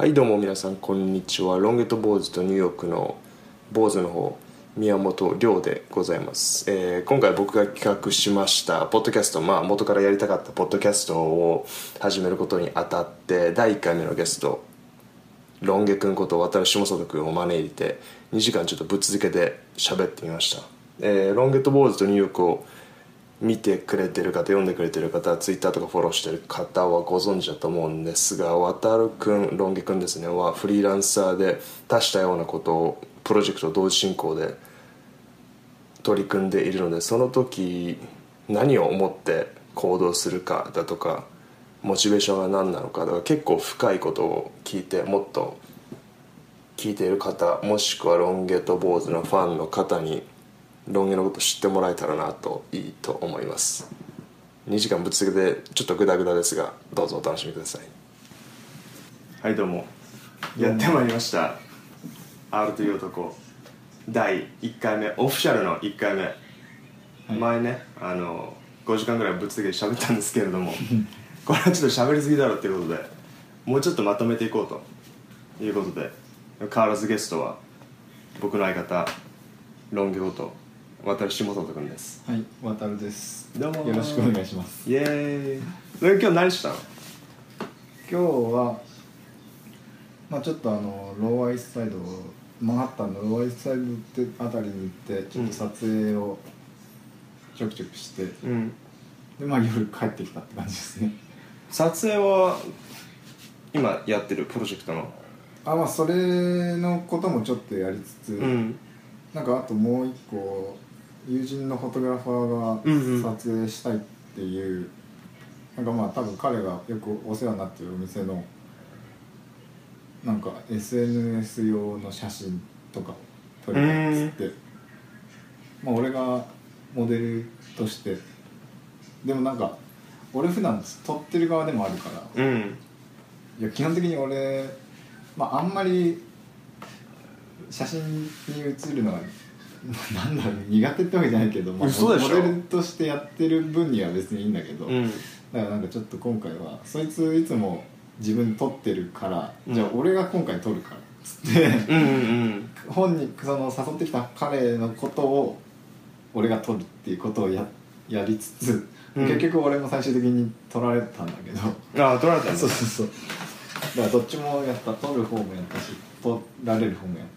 はいどうも皆さんこんにちは。ロンゲット坊主とニューヨークの坊主の方宮本亮でございます、えー今回僕が企画しましたポッドキャストまあ元からやりたかったポッドキャストを始めることにあたって第1回目のゲストロンゲ君こと渡下里君を招いて2時間ちょっとぶっ続けて喋ってみました、えーロンゲット坊主とニューヨークを見てくれてる方読んでくれてる方ツイッターとかフォローしてる方はご存知だと思うんですが渡るくんロンゲくんですね。はフリーランサーで多したようなことをプロジェクト同時進行で取り組んでいるのでその時何を思って行動するかだとかモチベーションが何なのかとか結構深いことを聞いてもっと聞いている方もしくはロンゲと坊主のファンの方にロン毛のこと知ってもらえたらなといいと思います。2時間ぶっ続けてちょっとグダグダですがどうぞお楽しみください。はいどうも。やってまいりました。R という男。第1回目オフィシャルの1回目、前ねあの5時間ぐらいぶっ続けて喋ったんですけれども これはちょっと喋りすぎだろっていうことでもうちょっとまとめていこうと。いうことで変わらずゲストは僕の相方ロン毛こと渡下里君です。はい、渡るです。どうもよろしくお願いします。イエーイ。で今日何したの？今日は、まあちょっとあのローアイスサイド、マンハッタンの。ローアイスサイドってあたりに行って、ちょっと撮影をちょくちょくして、うん。でまあ夜帰ってきたって感じですね。撮影は今やってるプロジェクトの？あ、まあそれのこともちょっとやりつつ、ん。なんかあともう一個友人のフォトグラファうんうんーが撮影したいっていう、なんかまあ多分彼がよくお世話になってるお店のなんか SNS 用の写真とか撮りたいっつってまあ俺がモデルとしてでもなんか俺普段撮ってる側でもあるからうん。いや基本的に俺、まあ、あんまり写真に写るのがなんだろう苦手ってわけじゃないけど、まあ、モデルとしてやってる分には別にいいんだけど、うん。だからなんかちょっと今回はそいついつも自分撮ってるから、うん。じゃあ俺が今回撮るからっつってうんうん本にその誘ってきた彼のことを俺が撮るっていうことをややりつつ、うん。結局俺も最終的に撮られたんだけど。ああ撮られたんだ。そうそうそう。だからどっちもやった。撮る方もやったし撮られる方もやっ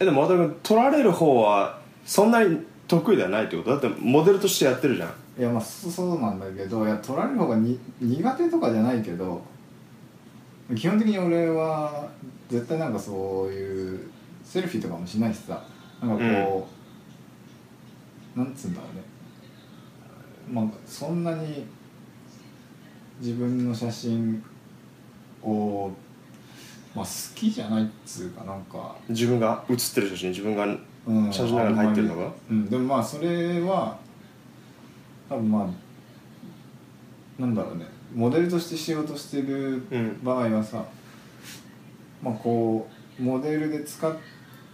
えでも渡君撮られる方はそんなに得意ではないってこと？だってモデルとしてやってるじゃん。たいやまあそうなんだけどいや撮られる方がに苦手とかじゃないけど基本的に俺は絶対なんかそういうセルフィーとかもしないしさ。なんかこう、なんつうんだろうね。まあそんなに自分の写真を、まあ、好きじゃないっつうかなんか。自分が写ってる写真自分がうん写真の中に入ってるのが？うんでもまあそれは多分まあなんだろうね。モデルとして仕事してるうん場合はさ、まあこうモデルで使っ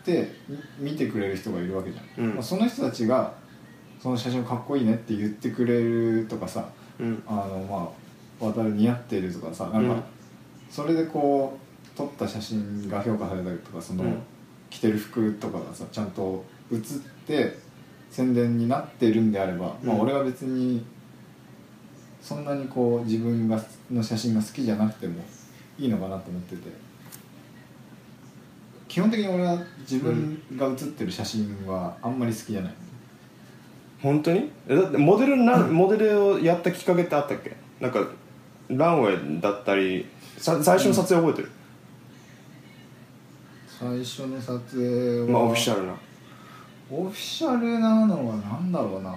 てみ見てくれる人がいるわけじゃん、うん。まあ、その人たちがその写真かっこいいねって言ってくれるとかさうん。あのまあ渡る似合ってるとかさなんか、うん。それでこう撮った写真が評価されたりとかその、うん。着てる服とかがさちゃんと写って宣伝になってるんであれば、まあうん俺は別にそんなにこう自分がの写真が好きじゃなくてもいいのかなと思ってて。基本的に俺は自分が写ってる写真はあんまり好きじゃない、本当に？えだってモデルな、モデルをやったきっかけってあったっけ？なんかランウェイだったりさ最初の撮影覚えてる、最初の撮影は、まあオフィシャルな。オフィシャルなのは何だろうな。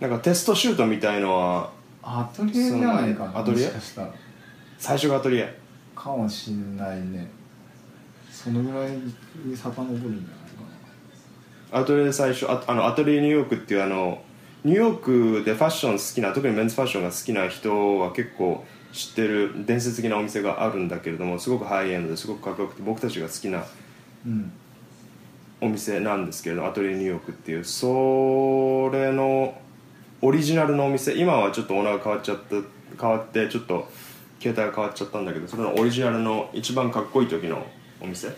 なんかテストシュートみたいのはアトリエじゃないかなアトリエ？もしかしたら。最初がアトリエ。かもしんないね。そのぐらいに遡るんじゃないかアトリエで最初ああのアトリエニューヨークっていうあのニューヨークでファッション好きな特にメンズファッションが好きな人は結構知ってる伝説的なお店があるんだけれどもすごくハイエンドですごくかっこよくて僕たちが好きなうん。お店なんですけれどアトリエニューヨークっていうそれのオリジナルのお店今はちょっとオーナーが変わっちゃった変わってちょっと携帯が変わっちゃったんだけどそれのオリジナルの一番かっこいい時のお店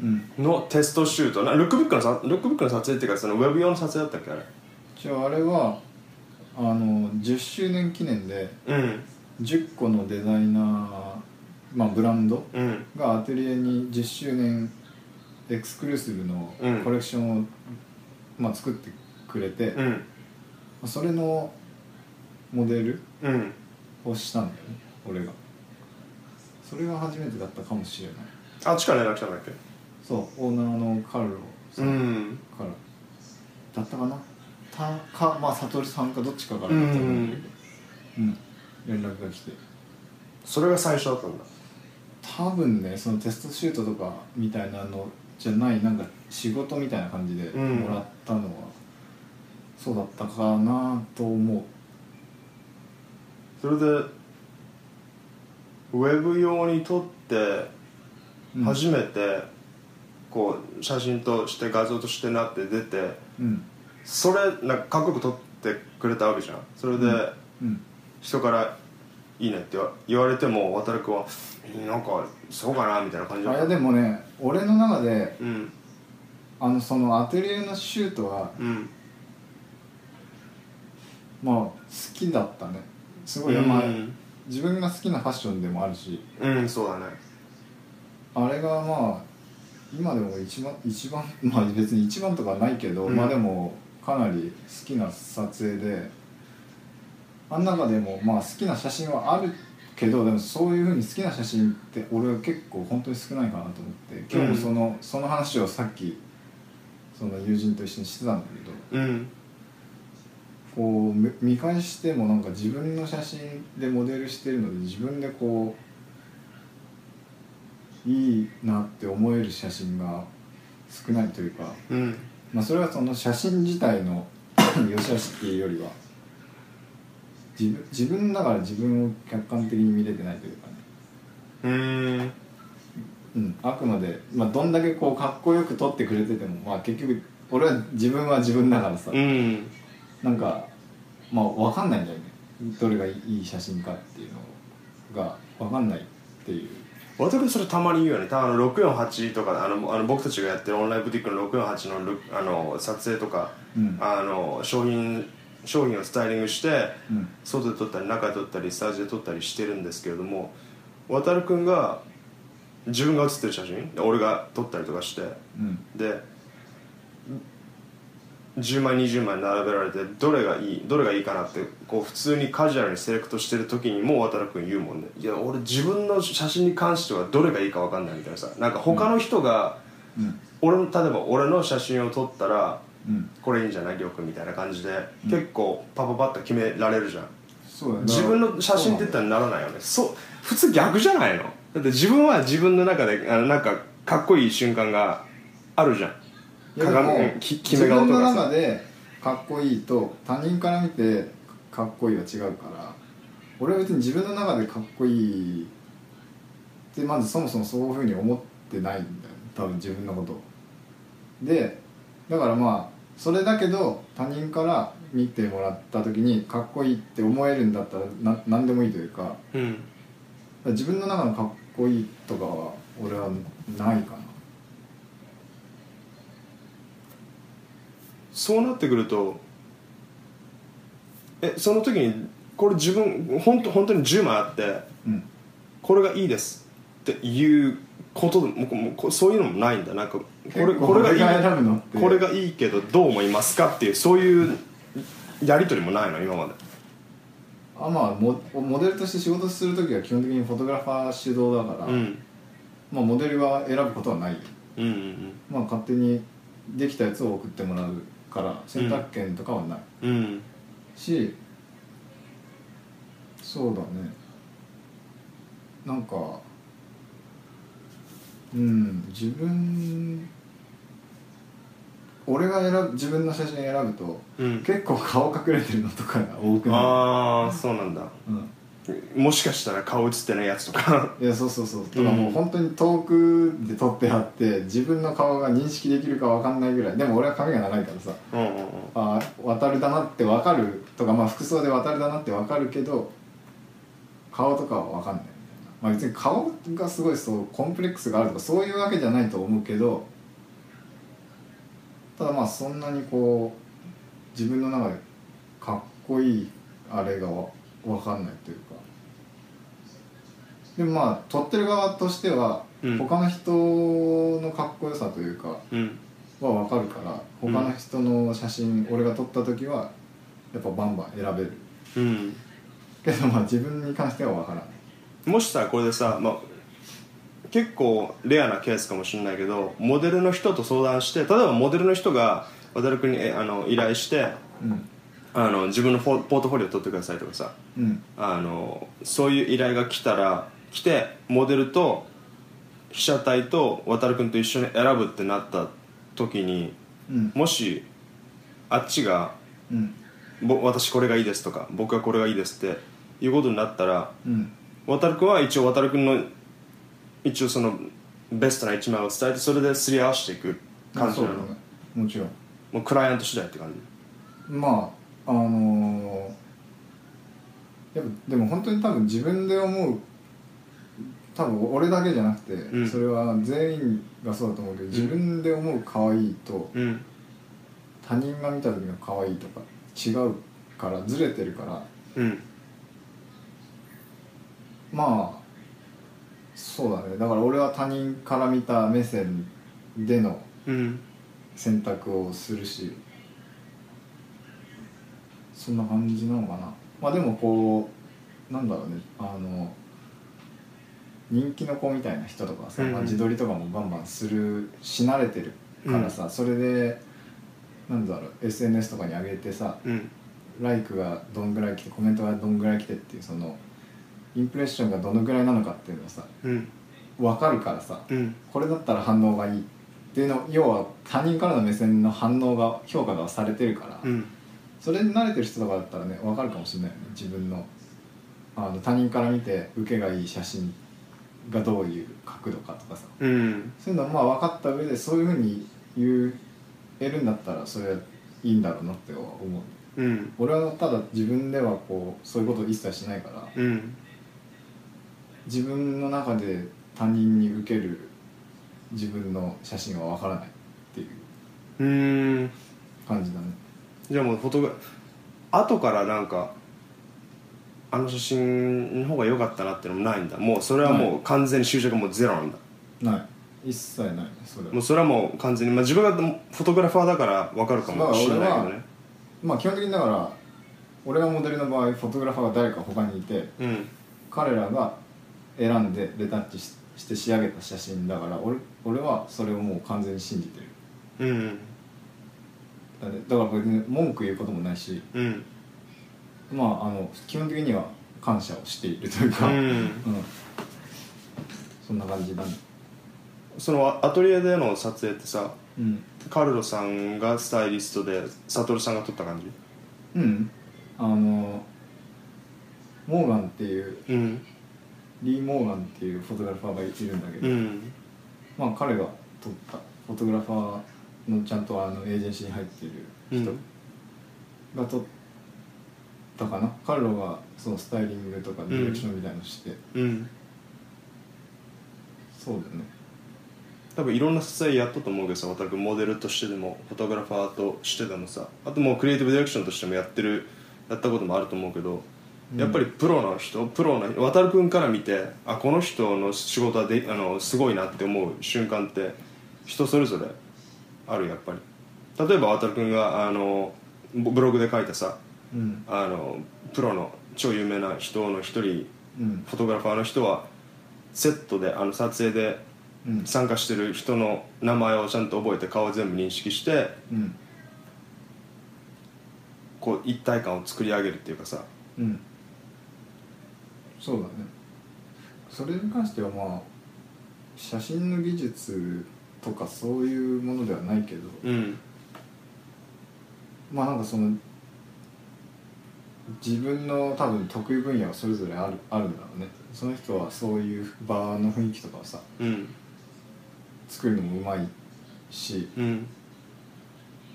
うん。のテストシュート。なルックブックのさルックブックの撮影っていうかそのウェブ用の撮影だったっけあれ？じゃああれはあの10周年記念でうん10個のデザイナー、まあ、ブランドうん。がアトリエに10周年エクスクルーシブのうん。コレクションを、まあ、作ってくれて、うん。それのモデルうん。をしたんだよね俺が。それが初めてだったかもしれない。あっちから連絡したんだっけ？そうオーナーのカルロさうん。んから。だったかな？たかまあ悟さんかどっちかからだったんだけど。うん連絡が来て。それが最初だったんだ。多分ねそのテストシュートとかみたいなのじゃないなんか仕事みたいな感じでうん。もらったのは、そうだったかなと思う。それでウェブ用に撮ってうん。初めてこう写真として画像としてなって出てうん。それなんかかっこよく撮ってくれたわけじゃん。それでうん人から「いいね」って言われても渡君は「なんかそうかな」みたいな感じいやでもね俺の中でうん。あのそのアトリエのシュートはうん。まあ好きだったね。すごい、まあ自分が好きなファッションでもあるし。うん、うん、そうだね。あれがまあ今でも一番一番まあ別に一番とかはないけど、うん。まあでもかなり好きな撮影であん中でもまあ好きな写真はあるけどでもそういうふうに好きな写真って俺は結構本当に少ないかなと思って今日もその,、その話をさっきその友人と一緒にしてたんだけどうん。こうみ見返してもなんか自分の写真でモデルしてるので自分でこういいなって思える写真が少ないというか、うん。まあ、それはその写真自体の 良し悪しっていうよりは自分自分だから自分を客観的に見れてないというかね、うーん。うん、あくまで、まあ、どんだけこうかっこよく撮ってくれてても、まあ、結局俺は自分は自分だからさ、うん。なんかまあ分かんないんだよね。どれがいい写真かっていうのが分かんないっていう。渡君それたまに言うよね。たあの648とかあのあの僕たちがやってるオンラインブティックの648のルあの撮影とか、うん。あの商品商品をスタイリングしてうん。外で撮ったり中で撮ったりスタジオで撮ったりしてるんですけれども渡君が自分が写ってる写真で俺が撮ったりとかしてうん。で10枚20枚並べられてどれがいいどれがいいかなってこう普通にカジュアルにセレクトしてる時にも渡君言うもんね。いや俺自分の写真に関してはどれがいいか分かんないみたいなさ。なんか他の人が、うん。俺の例えば俺の写真を撮ったらうんこれいいんじゃない？りょうくんみたいな感じで、結構パパパッと決められるじゃん。自分の写真って言ったらならないよね。そう。普通逆じゃないの？だって自分は自分の中であのなんかかっこいい瞬間があるじゃん。鏡き決自め顔分のとかさ。中でかっこいいと他人から見てかっこいいは違うから俺は別に自分の中でかっこいいってまずそもそもそういうふうに思ってないんだよね。多分自分のことを。でだからまあそれだけど他人から見てもらった時にかっこいいって思えるんだったらな何でもいいというかうん。自分の中のかっこいいとかは俺はないかな。そうなってくるとえその時にこれ自分本当本当に10枚あってうん。これがいいですっていうことでもうもそういうのもないんだ。なんかこれこれがいいこれがいいけどどう思いますかっていうそういうやり取りもないの今まで。あまあモモデルとして仕事する時は基本的にフォトグラファー主導だから、うん。まあ、モデルは選ぶことはない。ようんうん。まあ勝手にできたやつを送ってもらうから選択権とかはない、うん。うん。しそうだね。なんかうん。自分俺が選ぶ自分の写真選ぶとうん。結構顔隠れてるのとかが多くなああそうなんだ。る、うん、もしかしたら顔映ってないやつとか。いやそうそうそう。とかもう本当に遠くで撮ってあって自分の顔が認識できるか分かんないぐらい。でも俺は髪が長いからさ。うんうんうん。あ渡るだなって分かるとかまあ服装で渡るだなって分かるけど顔とかは分かんないまあ、別に顔がすごいそうコンプレックスがあるとかそういうわけじゃないと思うけどただまあそんなにこう自分の中でかっこいいあれがわ分かんないというか。でもまあ撮ってる側としては、うん。他の人のかっこよさというかうん。は分かるから他の人の写真、俺が撮った時はやっぱバンバン選べる。うん。けどまあ自分に関しては分からないもしさこれでさ、まあ、結構レアなケースかもしれないけどモデルの人と相談して例えばモデルの人が渡君にえあの依頼してうん。あの自分のポポートフォリオ取ってくださいとかさうん。あのそういう依頼が来たら来てモデルと被写体と渡君と一緒に選ぶってなった時にうん。もしあっちがうん。ぼ「私これがいいです」とか「僕はこれがいいです」っていうことになったらうん渡君は一応渡君の一応そのベストな一枚を伝えてそれですり合わせていく感じなの、ね。もちろん。もうクライアント次第って感じ？まああのーやっぱでも本当に多分自分で思う多分俺だけじゃなくて、うん。それは全員がそうだと思うけど自分で思う可愛いとうん。他人が見た時の可愛いとか違うからずれてるからうんまあそうだね。だから俺は他人から見た目線でのうん。選択をするしそんな感じなのかな。まあでもこうなんだろうね。あの人気の子みたいな人とかはさ、うん。まあ、自撮りとかもバンバンするし慣れてるからさ、それでなんだろう SNS とかに上げてさうん。ライクがどんぐらい来てコメントがどんぐらい来てっていうそのインプレッションがどのぐらいなのかっていうのをさうん。分かるからさうん。これだったら反応がいいっていうの要は他人からの目線の反応が評価がされてるから、うん。それに慣れてる人とかだったらね分かるかもしれないよね自分のあの他人から見て受けがいい写真がどういう角度かとかさ。うん。そういうのまあ分かった上でそういうふうに言えるんだったらそれはいいんだろうなっては思う。うん。俺はただ自分ではこうそういうことを一切しないからうん自分の中で他人に受ける自分の写真は分からないっていううん。感じだね。じゃあもうフォトグラ後からなんかあの写真の方が良かったなっていうのもないんだ。もうそれはもう完全に執着がもうゼロなんだ。ない。一切ないねそれは。もうそれはもう完全に、まあ、自分がフォトグラファーだから分かるかもしれないけどね。まあ基本的にだから俺がモデルの場合フォトグラファーが誰か他にいてうん。彼らが選んでレタッチしして仕上げた写真だから俺俺はそれをもう完全に信じてる。うんだ,、から別に文句言うこともないしうん。まああの基本的には感謝をしているというか、うん。そんな感じだねそのアトリエでの撮影ってさうん。カルロさんがスタイリストでサトルさんが撮った感じ？うん。あのモーガンっていううんリー・モーガンっていうフォトグラファーがいるんだけど、うん。まあ彼が撮ったフォトグラファーのちゃんとあのエージェンシーに入っている人が撮ったかな、彼らがそのスタイリングとかディレクションみたいのして、うん。そうだよね。多分いろんな撮影やったと思うけどさ渡君モデルとしてでもフォトグラファーとしてでもさあともうクリエイティブディレクションとしてもやってるやったこともあると思うけど、やっぱりプロの人プロの渡君から見てあこの人の仕事はであのすごいなって思う瞬間って人それぞれあるやっぱり。例えば渡君があのブブログで書いたさうん。あのプロの超有名な人の一人うん。フォトグラファーの人はセットであの撮影でうん。参加してる人の名前をちゃんと覚えて顔を全部認識してうん。こう一体感を作り上げるっていうかさ。うんそうだね。それに関してはまあ写真の技術とかそういうものではないけどうん。まあなんかその自分の多分得意分野はそれぞれあるあるんだろうね。その人はそういう場の雰囲気とかをさうん。作るのもうまいしうん。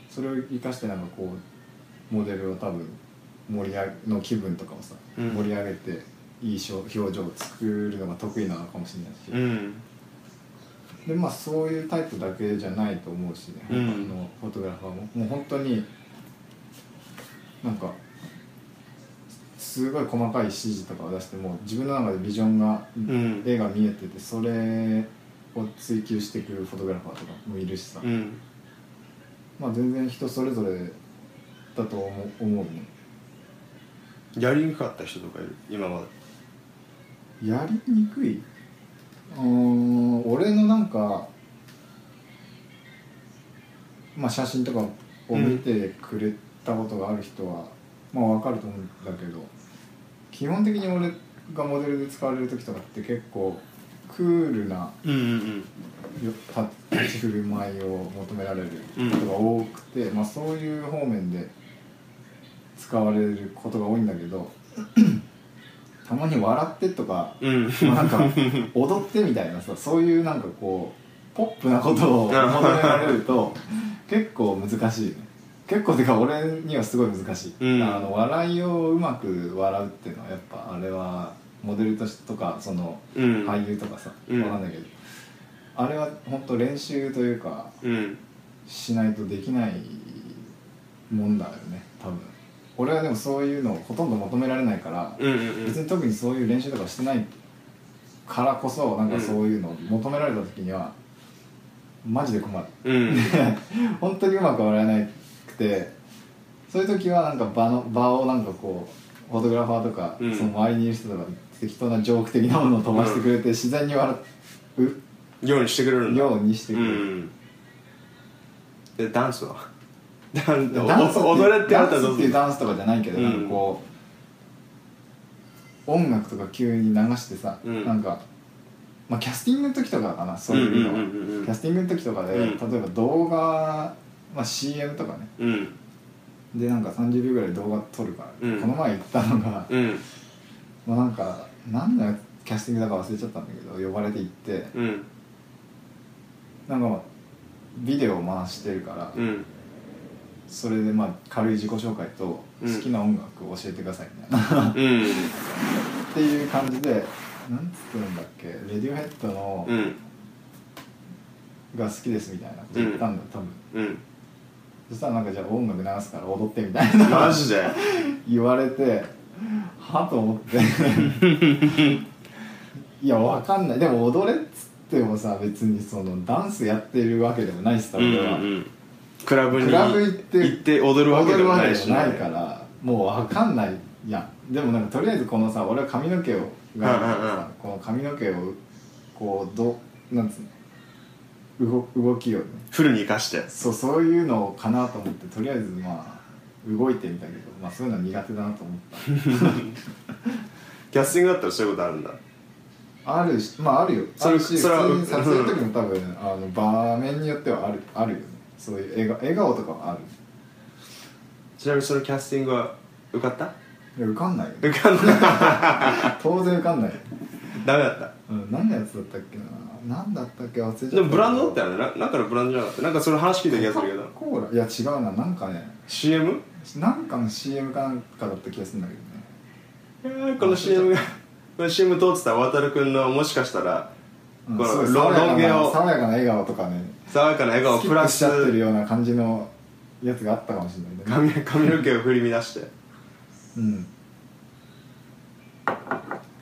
それを生かしてなんかこうモデルを多分盛り上げの気分とかをさ、うん。盛り上げていい表情を作るのが得意なのかもしれないし、うん。でまあそういうタイプだけじゃないと思うしね、うん。他のフォトグラファーも。もう本当になんかすごい細かい指示とかを出しても自分の中でビジョンが、ん。絵が見えててそれを追求していくフォトグラファーとかもいるしさ、うん。まあ全然人それぞれだと思う思うね。やりにくかった人とかいる？今までやりにくい？うーん俺のなんかまあ写真とかを見てくれたことがある人は、まあ分かると思うんだけど基本的に俺がモデルで使われる時とかって結構クールな立ち振る舞いを求められることが多くて、まあ、そういう方面で使われることが多いんだけどたまに笑ってとかうん。なんか踊ってみたいなさそういうなんかこうポップなことを 求められると結構難しいね。結構てか俺にはすごい難しい、うん。あの笑いをうまく笑うっていうのはやっぱあれはモデルとしてとかそのうん。俳優とかさ、うん。わかんないけどあれは本当練習というかうん。しないとできないもんだよね多分俺はでもそういうのをほとんど求められないから、うんうん別に特にそういう練習とかしてないからこそなんかそういうのを求められた時にはマジで困る。うん。本当にうまく笑えなくてそういう時はなんか場の場をなんかこうフォトグラファーとか、うん。その周りにいる人とか適当なジョーク的なものを飛ばしてくれて、自然に笑う。ようにしてくれるんだ。ようにしてくれる、うん。でダンスは？ダンス。って踊れって言われたらダンスっていうどうするダンスとかじゃないけど、うん。なんかこう音楽とか急に流してさ、うん。なんか、まあ、キャスティングの時とかかなそういうの。キャスティングの時とかで、うん。例えば動画、まあ、CM とかね。うん。でなんか30秒ぐらい動画撮るから、うん。この前言ったのが、うん。まあ、なんか何のキャスティングだか忘れちゃったんだけど呼ばれて行ってうん。なんかビデオを回してるから、うんそれでまあ軽い自己紹介と好うん。きな音楽を教えてくださいみたいな、うん。っていう感じでなんつってんだっけ？レディオヘッドの、うん。が好きですみたいなこと言ったんだよ多分。うん。そしたらなんかじゃあ音楽流すから踊ってみたいな。マジで？言われてはと思って。いやわかんない。でも踊れっつってもさ別にそのダンスやってるわけでもないしさうん俺は、うんクラブにクラブ行って行って踊るわけでもないしじゃないからもうわかんないやん。でもなんかとりあえずこのさ俺は髪の毛をがこの髪の毛をこうどなんつうの動動きをね。フルに生かして。そうそういうのかなと思ってとりあえずまあ動いてみたけど、まあ、そういうのは苦手だなと思った。キャスティングだったらそういうことあるんだ？あるしまああるよ。それあるしそれ撮影の時も多分あの場面によってはあるあるよねそういう笑顔笑顔とかはある？ちなみにそのキャスティングは受かった？いや受かんないよ。受かんない。当然受かんないよ、ダメだった？うん、何のやつだったっけな？何だったっけ忘れちゃった。でもブランドだったよね。ななんかのブランドじゃなかった？なんかその話聞いた気がするけど。コーラいや違うな。なんかね。CM? なんかの CM かなんかだった気がするんだけどね。えーこの CM が この CM 通ってた渡る君のもしかしたらうん。このロン毛をな爽やかな笑顔とかね。爽やかな笑顔プラスしちゃってるような感じのやつがあったかもしれないね。髪髪の毛を振り乱して。うん。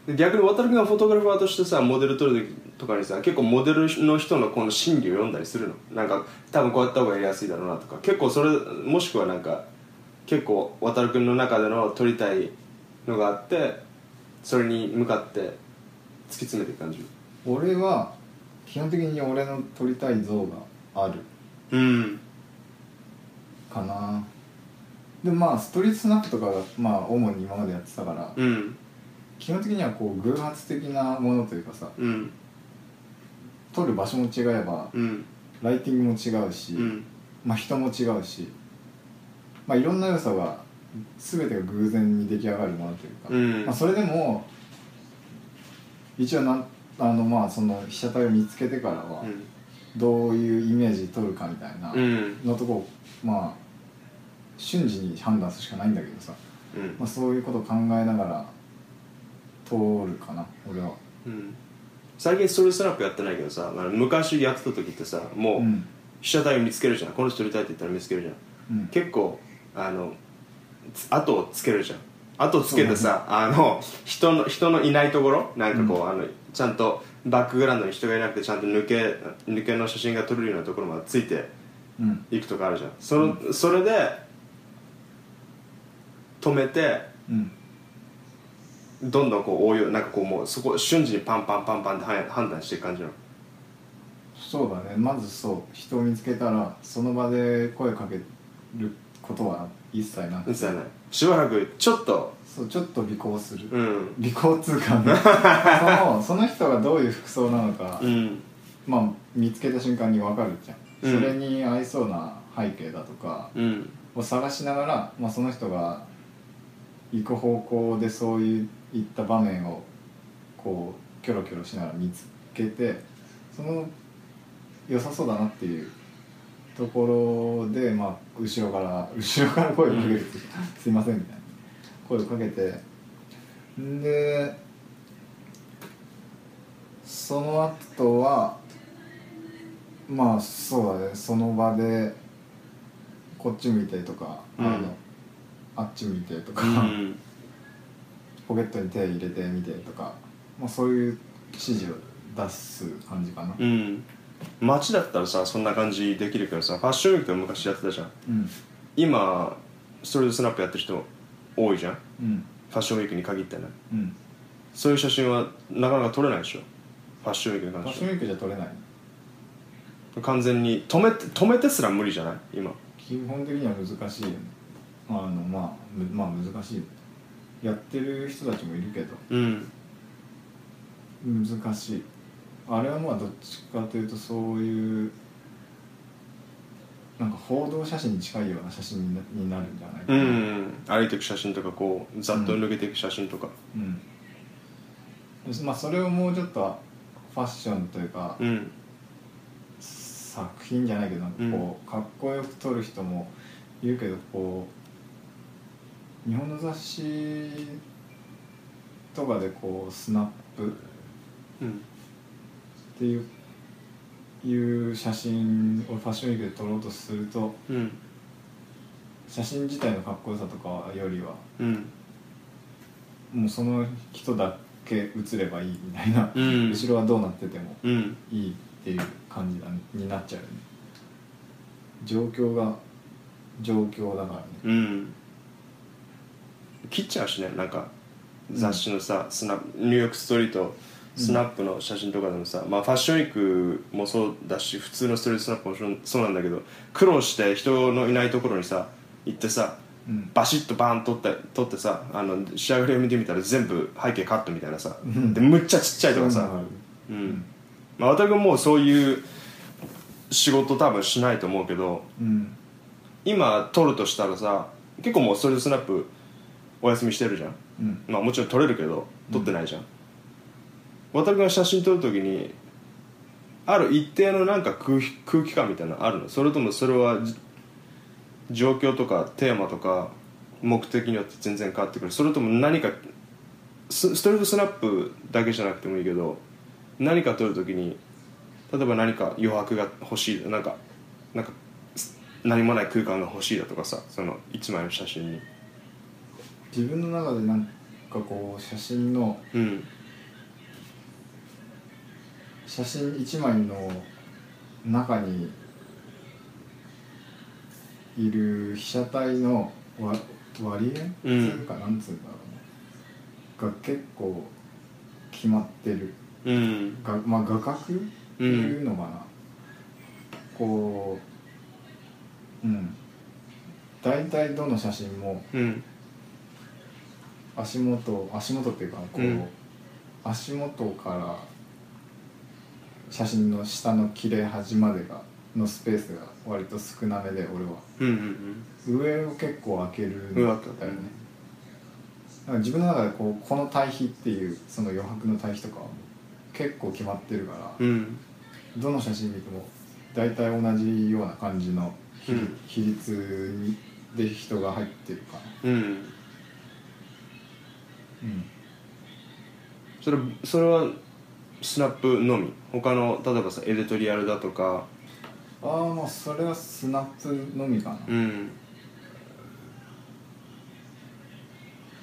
で逆に渡る君がフォトグラファーとしてさモデル撮る時とかにさ結構モデルの人のこの心理を読んだりするの？なんか多分こうやった方がやりやすいだろうなとか。結構それもしくはなんか結構渡る君の中での撮りたいのがあってそれに向かって突き詰めていく感じ俺は基本的に俺の撮りたい像がある。うん。かな。でもまあストリートスナップとかがまあ主に今までやってたからうん。基本的にはこう偶発的なものというかさうん。撮る場所も違えばうん。ライティングも違うし、うん。まあ、人も違うし、まあ、いろんな要素が全てが偶然に出来上がるものというか、うん。まあ、それでも一応なんあのまあその被写体を見つけてからはどういうイメージ撮るかみたいなうん。のとこまあ瞬時に判断するしかないんだけどさ、うん。まあ、そういうことを考えながら通るかな俺は。うん。最近ストレートスナップやってないけどさ昔やってた時ってさもう、うん。被写体を見つけるじゃん。この人撮りたいって言ったら見つけるじゃん。うん。結構あのつ後をつけるじゃん。後つけてさ、あの人の人のいないところなんかこう、あのちゃんとバックグラウンドに人がいなくてちゃんと抜け抜けの写真が撮れるようなところまでついてうん。いくとかあるじゃん。その、それで止めてうん。どんどんこう応用なんかこうもうそこ瞬時にパンパンパンパンっては判断していく感じなの。そうだね。まずそう。人を見つけたらその場で声かけることは一切なく実はねしばらくちょっとそうちょっと尾行する、うん。尾行通過ね そのその人がどういう服装なのか、うん。まあ見つけた瞬間に分かるじゃん、うん。それに合いそうな背景だとかうん。を探しながら、まあ、その人が行く方向でそういった場面をこうキョロキョロしながら見つけてその良さそうだなっていうところで、まあ、後ろから後ろから声をかける、すいませんみたいな声をかけてんでその後はまあそうだね。その場でこっち向いてとか、うん。あのあっち向いてとか、うん。ポケットに手入れてみてとか、まあ、そういう指示を出す感じかな。うん。街だったらさそんな感じできるけどさファッションウィークとか昔やってたじゃん。うん。今ストレートスナップやってる人多いじゃん。うん。ファッションウィークに限ってね。うん。そういう写真はなかなか撮れないでしょ。ファッションウィークにファ関して。ッションウィークじゃ撮れないは完全に止めて止めてすら無理じゃない？今。基本的には難しいよね。あのまあむまあ難しいやってる人たちもいるけど。うん。難しい。あれはまあどっちかというとそういうなんか報道写真に近いような写真になるんじゃないかうな、ん。歩いていく写真とかこうざっと抜けていく写真とか。うん。まあそれをもうちょっとファッションというか、うん作品じゃないけどなんかこう、かっこよく撮る人もいるけどこう日本の雑誌とかでこうスナップっうん。ていういう写真をファッションウィークで撮ろうとするとうん。写真自体のかっこよさとかよりはうん。もうその人だけ写ればいいみたいな、うん。後ろはどうなっててもうん。いいっていう感じだになっちゃうよね。状況が状況だからね。うん。切っちゃうしねなんか雑誌のさ、スナニューヨークストリートスナップの写真とかでもさ、まあファッションウィークもそうだし普通のストリートスナップもそうなんだけど苦労して人のいないところにさ行ってさうん。バシッとバーン撮って撮ってさあの仕上がりを見てみたら全部背景カットみたいなさ、ん。でむっちゃちっちゃいとかさそういうん。まあ渡君もうそういう仕事多分しないと思うけどうん。今撮るとしたらさ結構もうストリートスナップお休みしてるじゃん。うん。まあもちろん撮れるけど撮ってないじゃん、渡君が写真撮るときにある一定のなんか空気空気感みたいなのあるの？それともそれはじ状況とかテーマとか目的によって全然変わってくる？それとも何かスストリートスナップだけじゃなくてもいいけど何か撮るときに例えば何か余白が欲しいなんかなんかす何もない空間が欲しいだとかさその一枚の写真に。自分の中でなんかこう写真のうん写真一枚の中にいる被写体のわ割合？うん。つうかなんつうんだろうね。が結構決まってる。うん。がまあ画角？っていうのかな、こううん。大体どの写真もうん。足元足元っていうかこう、うん。足元から写真の下の切れ端までがのスペースが割と少なめで俺は。うんうん上を結構開けるんだ上よね。だから自分の中でこうこの対比っていうその余白の対比とかは結構決まってるから、うん。どの写真見ても大体同じような感じの比,、うん。比率にで人が入ってるかな。うん。うん。それそれはスナップのみ。他の例えばさエディトリアルだとか。ああまあそれはスナップのみかな、うん。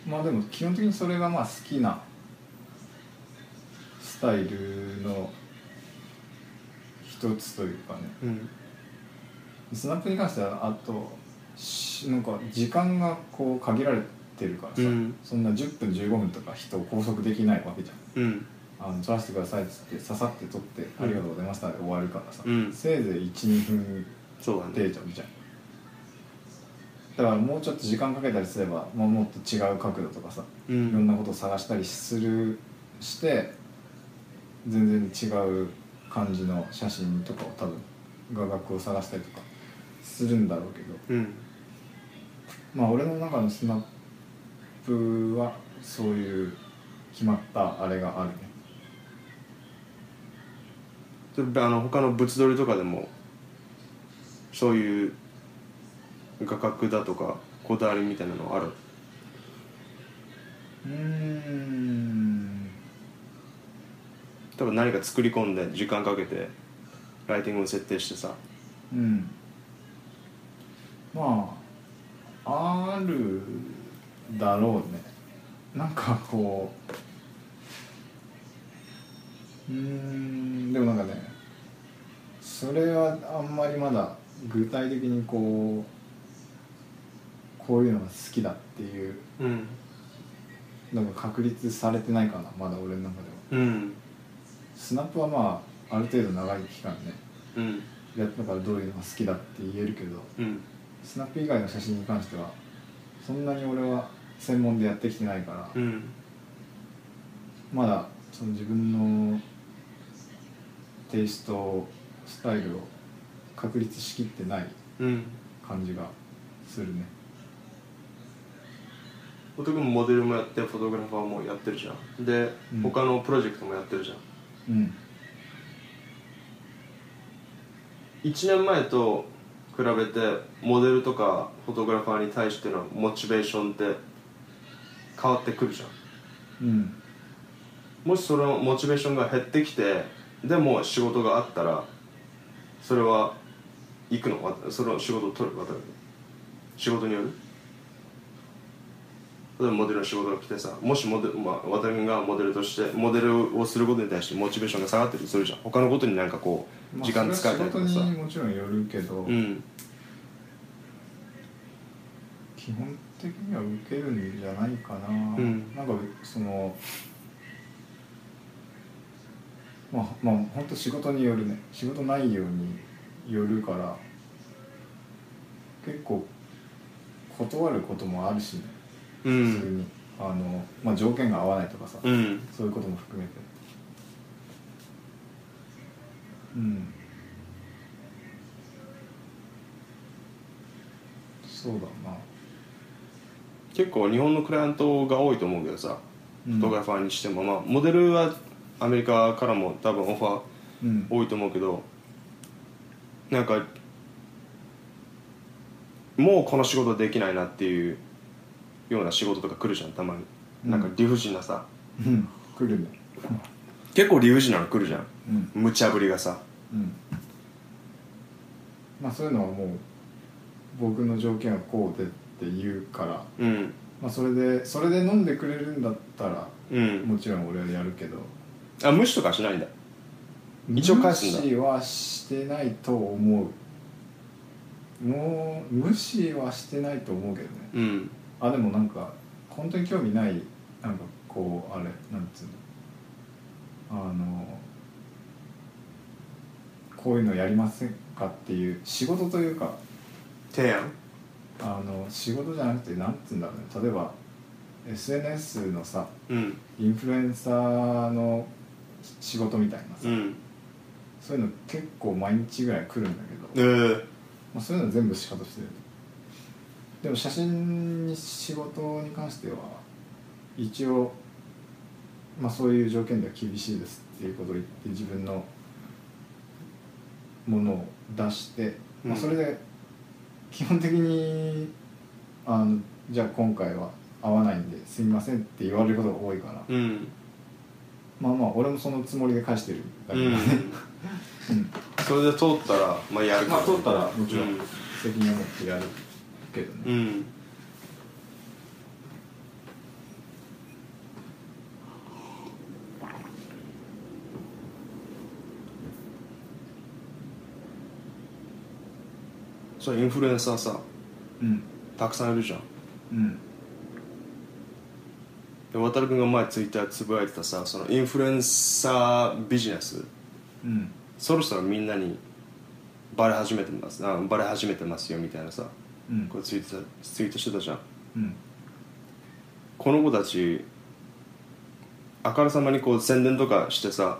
まあでも基本的にそれがまあ好きなスタイルの一つというかね。うん。スナップに関してはあとしなんか時間がこう限られてるからさ、うん。そんな10分15分とか人を拘束できないわけじゃん。うんあの撮らせてくださいっつってささって撮って「ありがとうございました」で終わるからさ、うん。せいぜい12分そうだね。出ちゃうじゃん。だからもうちょっと時間かけたりすれば、まあ、もっと違う角度とかさ、ういろんんなことを探したりするして全然違う感じの写真とかを多分画角を探したりとかするんだろうけど。うん。まあ俺の中のスナップはそういう決まったあれがあるねであの他の物撮りとかでもそういう画角だとかこだわりみたいなのある？うーん。多分何か作り込んで時間かけてライティングを設定してさ。うん。まああるだろうね。なんかこううーんでもなんかねそれはあんまりまだ具体的にこうこういうのが好きだっていううんのが確立されてないかなまだ俺の中では。うん。スナップはまあある程度長い期間ねうん。やったからどういうのが好きだって言えるけどうん。スナップ以外の写真に関してはそんなに俺は専門でやってきてないから、うん。まだその自分のテイストスタイルを確立しきってないうん。感じがするね。男もモデルもやってフォトグラファーもやってるじゃん。で、うん。他のプロジェクトもやってるじゃん。うん。1年前と比べてモデルとかフォトグラファーに対してのモチベーションって変わってくるじゃん。うん。もしそのモチベーションが減ってきてでも仕事があったらそれは行くの？わその仕事を取る？渡る？仕事による？例えばモデルの仕事が来てさもしモデル、まあ、渡るがモデルとしてモデルをすることに対してモチベーションが下がってるとするじゃん。他のことになんかこうまあ時間使えたりとかさ、それは仕事にもちろんよるけど、うん。基本的には受けるんじゃないかな、ん。なんかそのまあまあ本当仕事によるね。仕事内容によるから結構断ることもあるしね。う普通んに。あの、まあ、条件が合わないとかさ、うん。そういうことも含めて。うん。そうだな。結構日本のクライアントが多いと思うけどさ、うん。フォトグラファーにしてもまあモデルはアメリカからも多分オファーうん。多いと思うけどなんかもうこの仕事できないなっていうような仕事とか来るじゃんたまに、うん。なんか理不尽なさ。うん。来るね。結構理不尽なの来るじゃん。うん。無茶ぶりがさ。うん。まあそういうのはもう僕の条件はこうでって言うからうん。まあそれでそれで飲んでくれるんだったらうん。もちろん俺はやるけどあ無視とかしないんだ。一応返すんだ。無視はしてないと思う。もう無視はしてないと思うけどね。うん。あでもなんか本当に興味ないなんかこうあれなんつうの。あのこういうのやりませんかっていう仕事というか。提案？あの仕事じゃなくてなんつうんだろうね。例えば SNS のさうん。インフルエンサーの仕事みたいなさ、うん。そういうの結構毎日ぐらい来るんだけえど、ー、まあ、そういうの全部仕方してる。でも写真に仕事に関しては一応、まあ、そういう条件では厳しいですっていうことを言って自分のものを出して、まあ、うんそれで基本的にあのじゃあ今回は合わないんですみませんって言われることが多いから。うんまあまあ俺もそのつもりで返してるだけどね、うん。それで通ったらまあやるけど。まあ通ったらもちろんうん。責任を持ってやるけどね、うん。そうインフルエンサーさうん。たくさんいるじゃん。うん。で渡君が前ツイッターでつぶやいてたさそのインフルエンサービジネス。うん。そろそろみんなにバレ始めてます。あバレ始めてますよみたいなさうん。これツイートツイートしてたじゃん。うん。この子たちあからさまにこう宣伝とかしてさ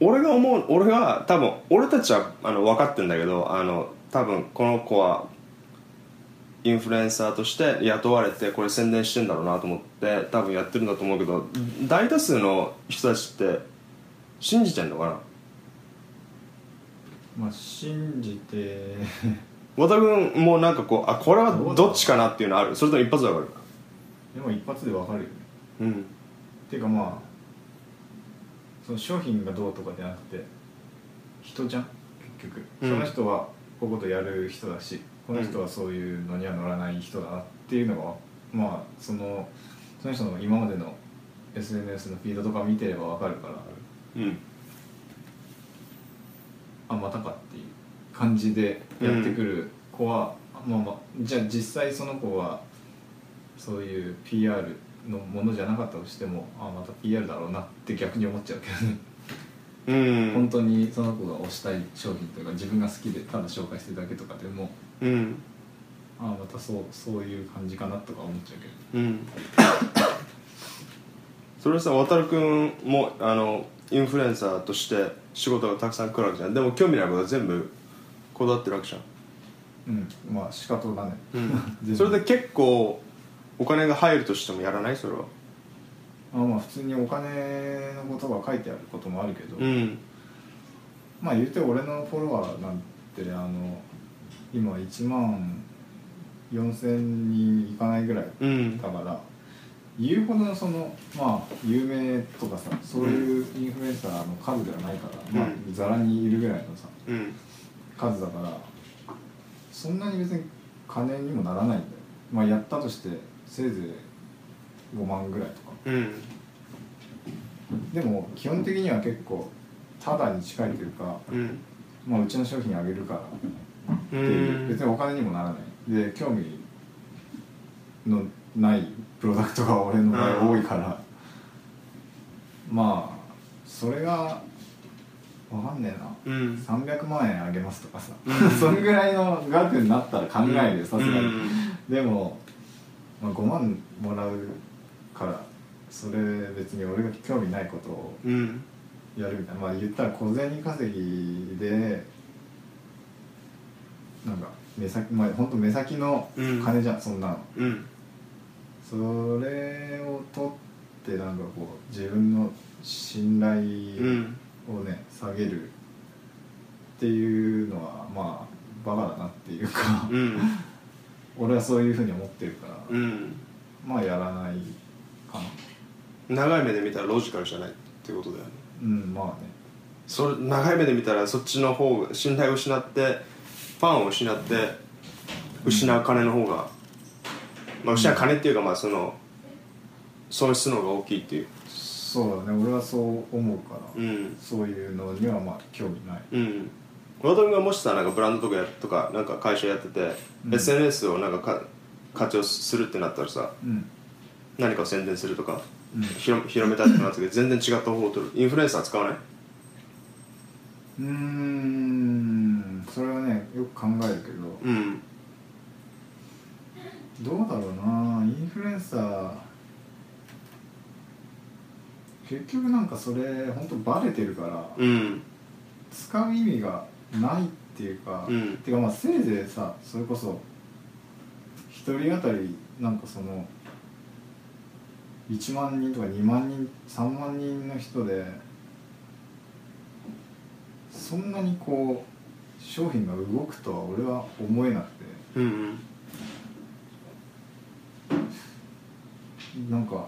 俺が思う俺が多分俺たちはあの分かってんだけどあの多分この子はインフルエンサーとして雇われてこれ宣伝してんだろうなと思って多分やってるんだと思うけど大多数の人たちって信じてんのかな？まあ信じて。和田君もなんかこうあこれはどっちかなっていうのある？それとも一発で分かでも一発でわかるよね。るうん。っていうかまあその商品がどうとかじゃなくて人じゃん？結局、うん。その人はこういうことやる人だしこの人はそういうのには乗らない人だなっていうのがまあそのその人の今までの SNS のフィードとか見てればわかるからうん。あまたかっていう感じでやってくる子は、まあまあじゃあ実際その子はそういう PR のものじゃなかったとしてもあまた PR だろうなって逆に思っちゃうけどね、うん。本当にその子が推したい商品とか自分が好きでただ紹介してるだけとかでもうん。あまたそうそういう感じかなとか思っちゃうけど。うん。それさ渡君もあのインフルエンサーとして仕事がたくさん来るわけじゃん。でも興味ないことは全部こだわってるわけじゃん。うん。まあ仕方だね、全部それで結構お金が入るとしてもやらない？それは。あまあ普通にお金のことが書いてあることもあるけど、うん。まあ言うて俺のフォロワーなんてあの今1万4000人いかないぐらいうんだから言うほどのそのまあ有名とかさそういうインフルエンサーの数ではないから、まあうんざらにいるぐらいのさうん。数だからそんなに別に金にもならないんだよ。まあやったとしてせいぜい5万ぐらいとか。うん。でも基本的には結構タダに近いというか、うん。まあ、うちの商品あげるからっていう。別にお金にもならない。で興味のないプロダクトが俺の場合多いから、まあそれがわかんねえな。うん。300万円あげますとかさ、うん。そんぐらいの額になったら考えるよさすがに、うん。でも、まあ、5万もらうからそれ別に俺が興味ないことをうん。やるみたいな。まあ言ったら小銭稼ぎでなんか目先まあ本当目先の金じゃん、そんなの。うん。それを取ってなんかこう自分の信頼うん。をね下げるっていうのはまあバカだなっていうか、うん。俺はそういうふうに思ってるから、うん。まあやらないかな。長い目で見たらロジカルじゃないってことだよね。うんまあね。それ長い目で見たらそっちの方が信頼を失ってファンを失って失う金の方が、まあ失う金っていうかまあその損失の方が大きいっていう。そうだね。俺はそう思うから、うん。そういうのにはまあ興味ない。うん。渡辺がもしさなんかブランドとかやとかなんか会社やってて、うん。SNS をなんかか活用するってなったらさうん。何かを宣伝するとか、うん。広広めたいってなったけど全然違った方法を取る。インフルエンサー使わない？うーんそれはねよく考えるけどうん。どうだろうな。インフルエンサー結局なんかそれ本当バレてるから、うん。使う意味がないっていうか、うん。ていうかまあせいぜいさそれこそ一人当たりなんかその1万人とか2万人3万人の人でそんなにこう商品が動くとは俺は思えなくて。うんなんか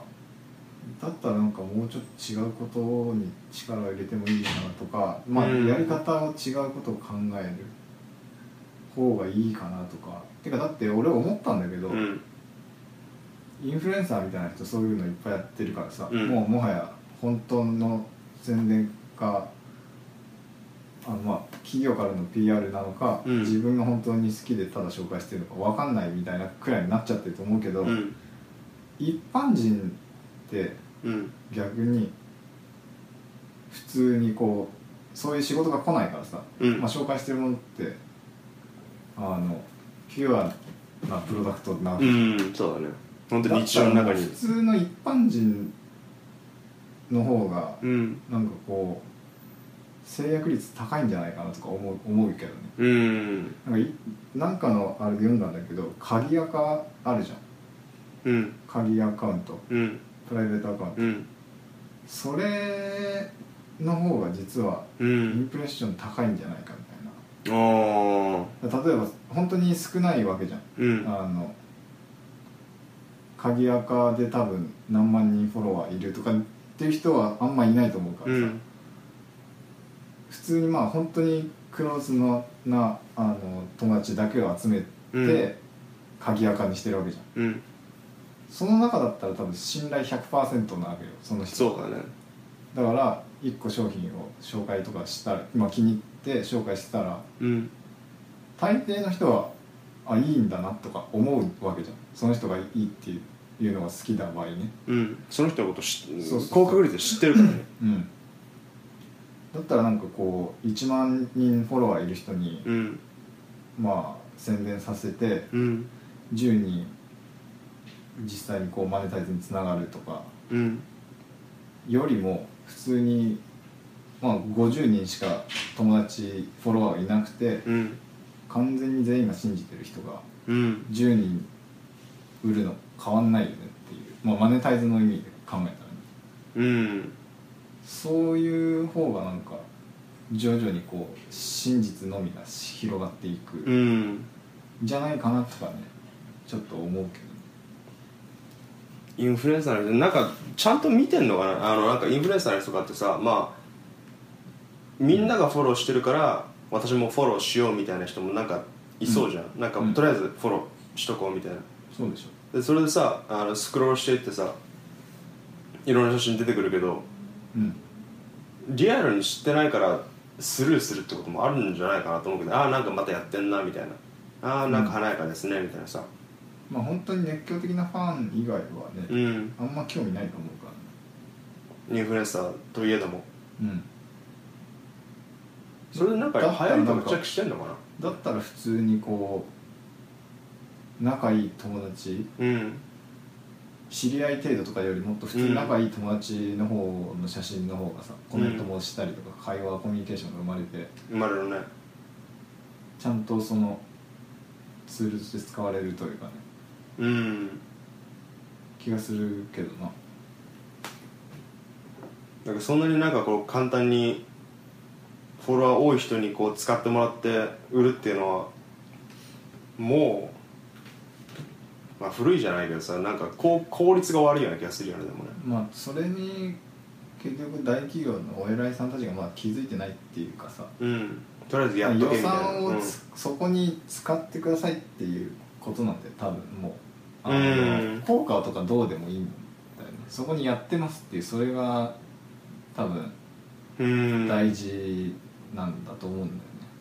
だったらなんかもうちょっと違うことに力を入れてもいいなとかまあうん。やり方を違うことを考える方がいいかなとか。てかだって俺思ったんだけど、うん。インフルエンサーみたいな人そういうのいっぱいやってるからさ、うん。もうもはや本当の宣伝かあのまあ企業からの PR なのか、うん。自分が本当に好きでただ紹介してるのか分かんないみたいなくらいになっちゃってると思うけど、うん。一般人ってうん。逆に普通にこうそういう仕事が来ないからさ、うん。まあ、紹介してるものってあのピュアなプロダクトなわけうんそうだね。本当に日常の中に。普通の一般人の方がうん。なんかこう制約率高いんじゃないかなとか思う思うけどね。うん。なんかいなんかのあれで読んだんだけど鍵アカあるじゃん。うん。鍵アカウント。うん。プライベートアカウント。うん。それの方が実はうイんンプレッション高いんじゃないかみたいああな例えば本当に少ないわけじゃん。うん。あの鍵アカで多分何万人フォロワーいるとかっていう人はあんまいないと思うからさ、うん。普通にまあ本当にクローズのなあの友達だけを集めて、うん。鍵アカにしてるわけじゃん。うん。その中だったら多分信頼100%なわけよその人。そうだね。だから1個商品を紹介とかしたら今気に入って紹介してたらうん。大抵の人はあいいんだなとか思うわけじゃん。その人がいいっていうのが好きな場合ね。うん。その人のこと知っそうそう。高確率で知ってるからね。うんだったらなんかこう1万人フォロワーいる人にうん。まあ宣伝させてうん。10人実際にこうマネタイズにつながるとかうん。よりも普通にまあ50人しか友達フォロワーがいなくてうん。完全に全員が信じてる人がうん。10人売るの変わんないよねっていう、まあ、マネタイズの意味で考えたらね。うんそういう方がなんか徐々にこう真実のみが広がっていくうん。んじゃないかなとかねちょっと思うけどインフルエンサーの人なんかちゃんと見てんのかな？あのなんかインフルエンサーの人とかってさまあみんながフォローしてるから私もフォローしようみたいな人もなんかいそうじゃん、なんかうん。とりあえずフォローしとこうみたいな。そうでしょ。でそれでさあのスクロールしていってさいろんな写真出てくるけどうんリアルに知ってないからスルーするってこともあるんじゃないかなと思うけどああなんかまたやってんなみたいな。ああなんか華やかですねみたいなさ。まあ本当に熱狂的なファン以外はね、うん。あんま興味ないと思うからね。インフルエンサーといえども。うん。それでなんか流行りとかチェックしてんのかな。だったら普通にこう仲いい友達うん知り合い程度とかよりもっと普通に仲いい友達の方の写真の方がさ、コメントもしたりとか会話コミュニケーションが生まれて生まれるね。ちゃんとそのツールとして使われるというかね。うん気がするけどな。なんかそんなになんかこう簡単にフォロワー多い人にこう使ってもらって売るっていうのはもう、まあ、古いじゃないけどさなんかこう効率が悪いような気がするよねでもね。まあそれに結局大企業のお偉いさんたちがまあ気づいてないっていうかさ。うん。とりあえずやっとけ予みたいな。算をつ、そこに使ってくださいっていうことなんで多分もうあのうん。効果とかどうでもいいんだよねそこにやってますっていうそれが多分うん。うん大事なんだと思うん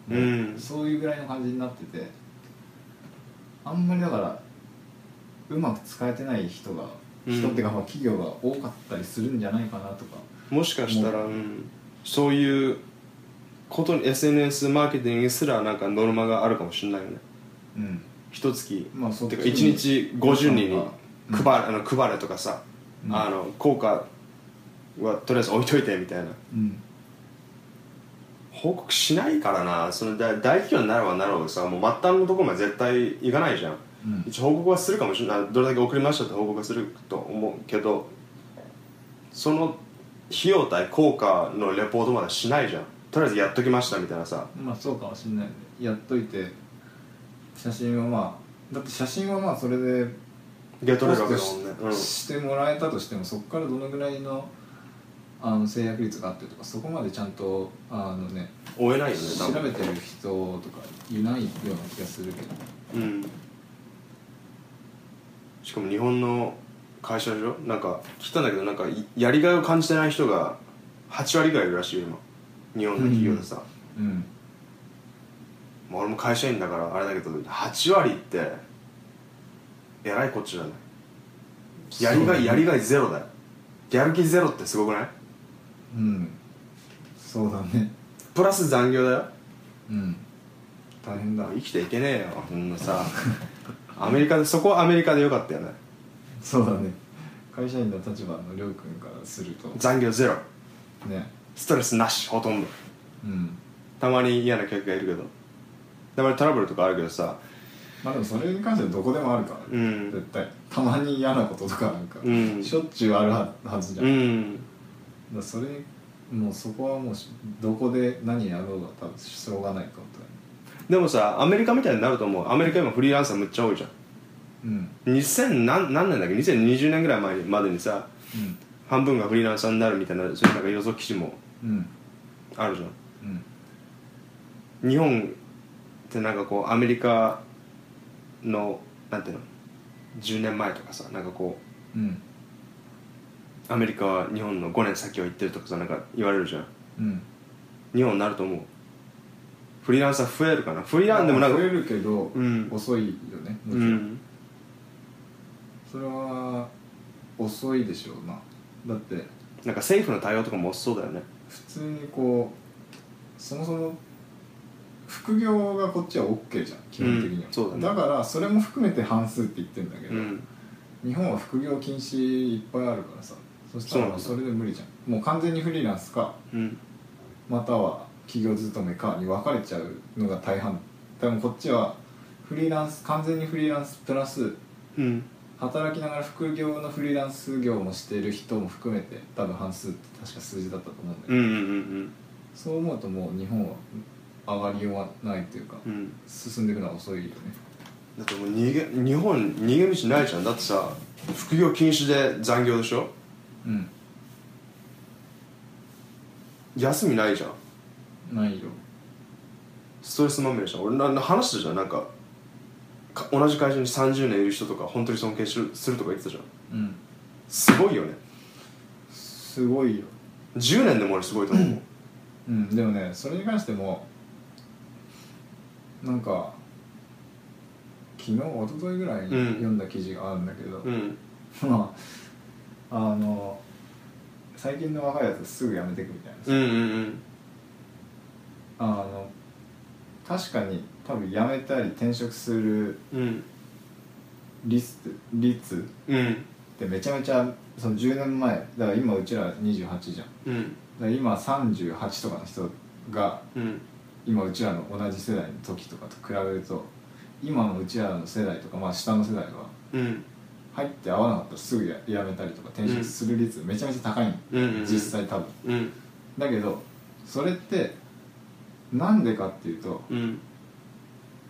だよね、うん。もそういうぐらいの感じになってて。あんまりだからうまく使えてない人が、うん。人っていうかまあ企業が多かったりするんじゃないかなとか。もしかしたら、もう。うん。そういうことに SNS マーケティングすらなんかノルマがあるかもしれないよね。うん。一月まあそってちかに1日50人にうん。配,、あの配れとかさ、うん。あの効果はとりあえず置いといてみたいな。うん。報告しないからな。その大大企業になればなるほどさもう末端のところまで絶対行かないじゃん一応報告はするかもしれない。どれだけ送りましたって報告はすると思うけどその費用対効果のレポートまでしないじゃん。とりあえずやっときましたみたいなさ。まあそうかもしれないね。やっといて写真はまあだって写真はまあそれでゲットれるわけだポスもんね。うん。トししてもらえたとしてもそこからどのぐらいのあの制約率があってとかそこまでちゃんとあのね追えないよね調べてる人とかいないような気がするけど。うんしかも日本の会社でしょなんか聞いたんだけどなんかいやりがいを感じてない人が8割ぐらいいるらしいよ今日本の企業でさ、うん。まあ俺も会社員だからあれだけど8割ってえらいこっちゃない。やりがいやりがいゼロだよ。やる気ゼロってすごくない？うん。そうだね。プラス残業だよ。うん。大変だ。生きていけねえよそんなさ アメリカでそこはアメリカでよかったよね。そうだね。会社員の立場のりょうくんからすると。残業ゼロ。ね。ストレスなしほとんど。うん。たまに嫌な客がいるけど。たまにトラブルとかあるけどさ。まあでもそれに関してはどこでもあるから、うん。絶対。たまに嫌なこととかなんか、うん。しょっちゅうあるははずじゃん、うん。らそれもうそこはもうしどこで何やろうが多分しょうがないかでもさアメリカみたいになると思う。アメリカ今フリーランサーむっちゃ多いじゃん。とうん。2000何何年だっけ？2020年ぐらい前までにさうん。半分がフリーランサーになるみたいなそういうなんか予測記事もうん。あるじゃん。うん。日本ってなんかこうアメリカのなんていうの？10年前とかさなんかこううん。アメリカは日本の5年先を行ってるとかさなんか言われるじゃん。うん。日本になると思うフリーランサー増えるかな。フリーランでもなんか増えるけど、うん。遅いよねもうちろん、ん。それは遅いでしょうな。だってなんか政府の対応とかも遅そうだよね。普通にこうそもそも副業がこっちは OK じゃん基本的には、うんだね。からそれも含めて半数って言ってんだけど、うん。日本は副業禁止いっぱいあるからさそしたらそれで無理じゃん。もう完全にフリーランスか。うん。または企業勤めかに分かれちゃうのが大半。でもこっちはフリーランス完全にフリーランスプラスうん。働きながら副業のフリーランス業もしている人も含めて多分半数って確か数字だったと思うんだけど、うんうんうんそう思うともう日本は上がりようがないというかうんうん。進んでいくのは遅いよね。だってもう逃げ日本逃げ道ないじゃん。だってさ副業禁止で残業でしょ？うん。休みないじゃんないよ。ストレスまみれじゃん俺なな話したじゃん。なんかか同じ会社に30年いる人とか本当に尊敬するするとか言ってたじゃん。うん。すごいよね。すごいよ。10年でも俺すごいと思う。うん。でもねそれに関してもなんか昨日一昨日ぐらいにうん。読んだ記事があるんだけど、うん。まああの最近の若いやつすぐ辞めてくみたいなさ、うんうんあの確かに多分辞めたり転職するうん。率率うん。ってめちゃめちゃその10年前だから今うちら28じゃん。だかうんら今38とかの人がうん。今うちらの同じ世代の時とかと比べると今のうちらの世代とかまあ下の世代はうん。入って合わなかったらすぐや辞めたりとか転職する率めちゃめちゃ高いの、うん。うん。うん。実際多分。うん。だけどそれってなんでかっていうとうん。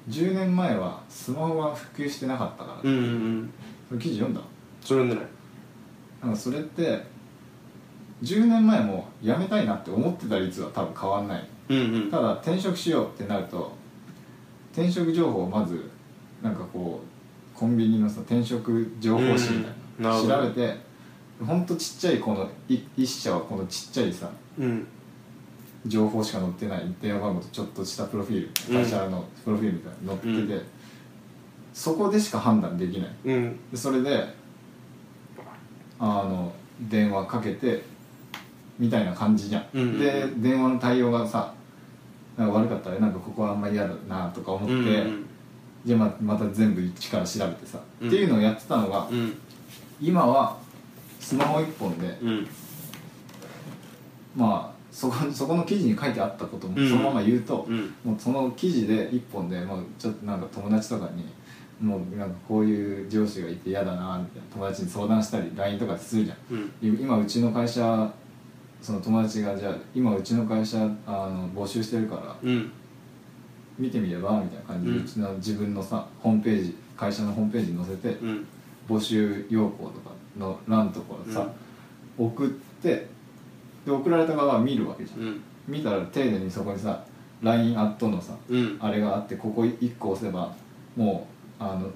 10年前はスマホが普及してなかったから、うんうんその記事読んだ？それでねなんかそれって10年前も辞めたいなって思ってた率は多分変わんない。うんうん。ただ転職しようってなると転職情報をまずなんかこうコンビニのさ転職情報誌みたいうんななるほど調べてほんとちっちゃいこのい一社はこのちっちゃいさうん情報しか載ってない電話番号とちょっとしたプロフィールうん会社のプロフィールみたいなの載ってて、うそこでしか判断できない。うん。でそれであの電話かけてみたいな感じじゃん、うんで電話の対応がさなんか悪かったらなんかここはあんまり嫌だなとか思って、うんうん。じゃあままた全部一から調べてさ、うん。っていうのをやってたのが、うん。今はスマホ一本で、うん。まあそこそこの記事に書いてあったこともうん。そのまま言うと、うん。もうその記事で一本で、まあ、ちょっとなんか友達とかにもうなんかこういう上司がいて嫌だなみたいな友達に相談したり LINE とかするじゃん。うん。今うちの会社その友達がじゃあ今うちの会社あの募集してるからうん。見てみればみたいな感じで、ううんちの自分のさホームページ会社のホームページに載せてうん。募募集要項とかの欄のところさ、送ってで送られた側は見るわけじゃん、うん。見たら丁寧にそこにさ LINE アットのさうん。あれがあってここ1個押せばもうあの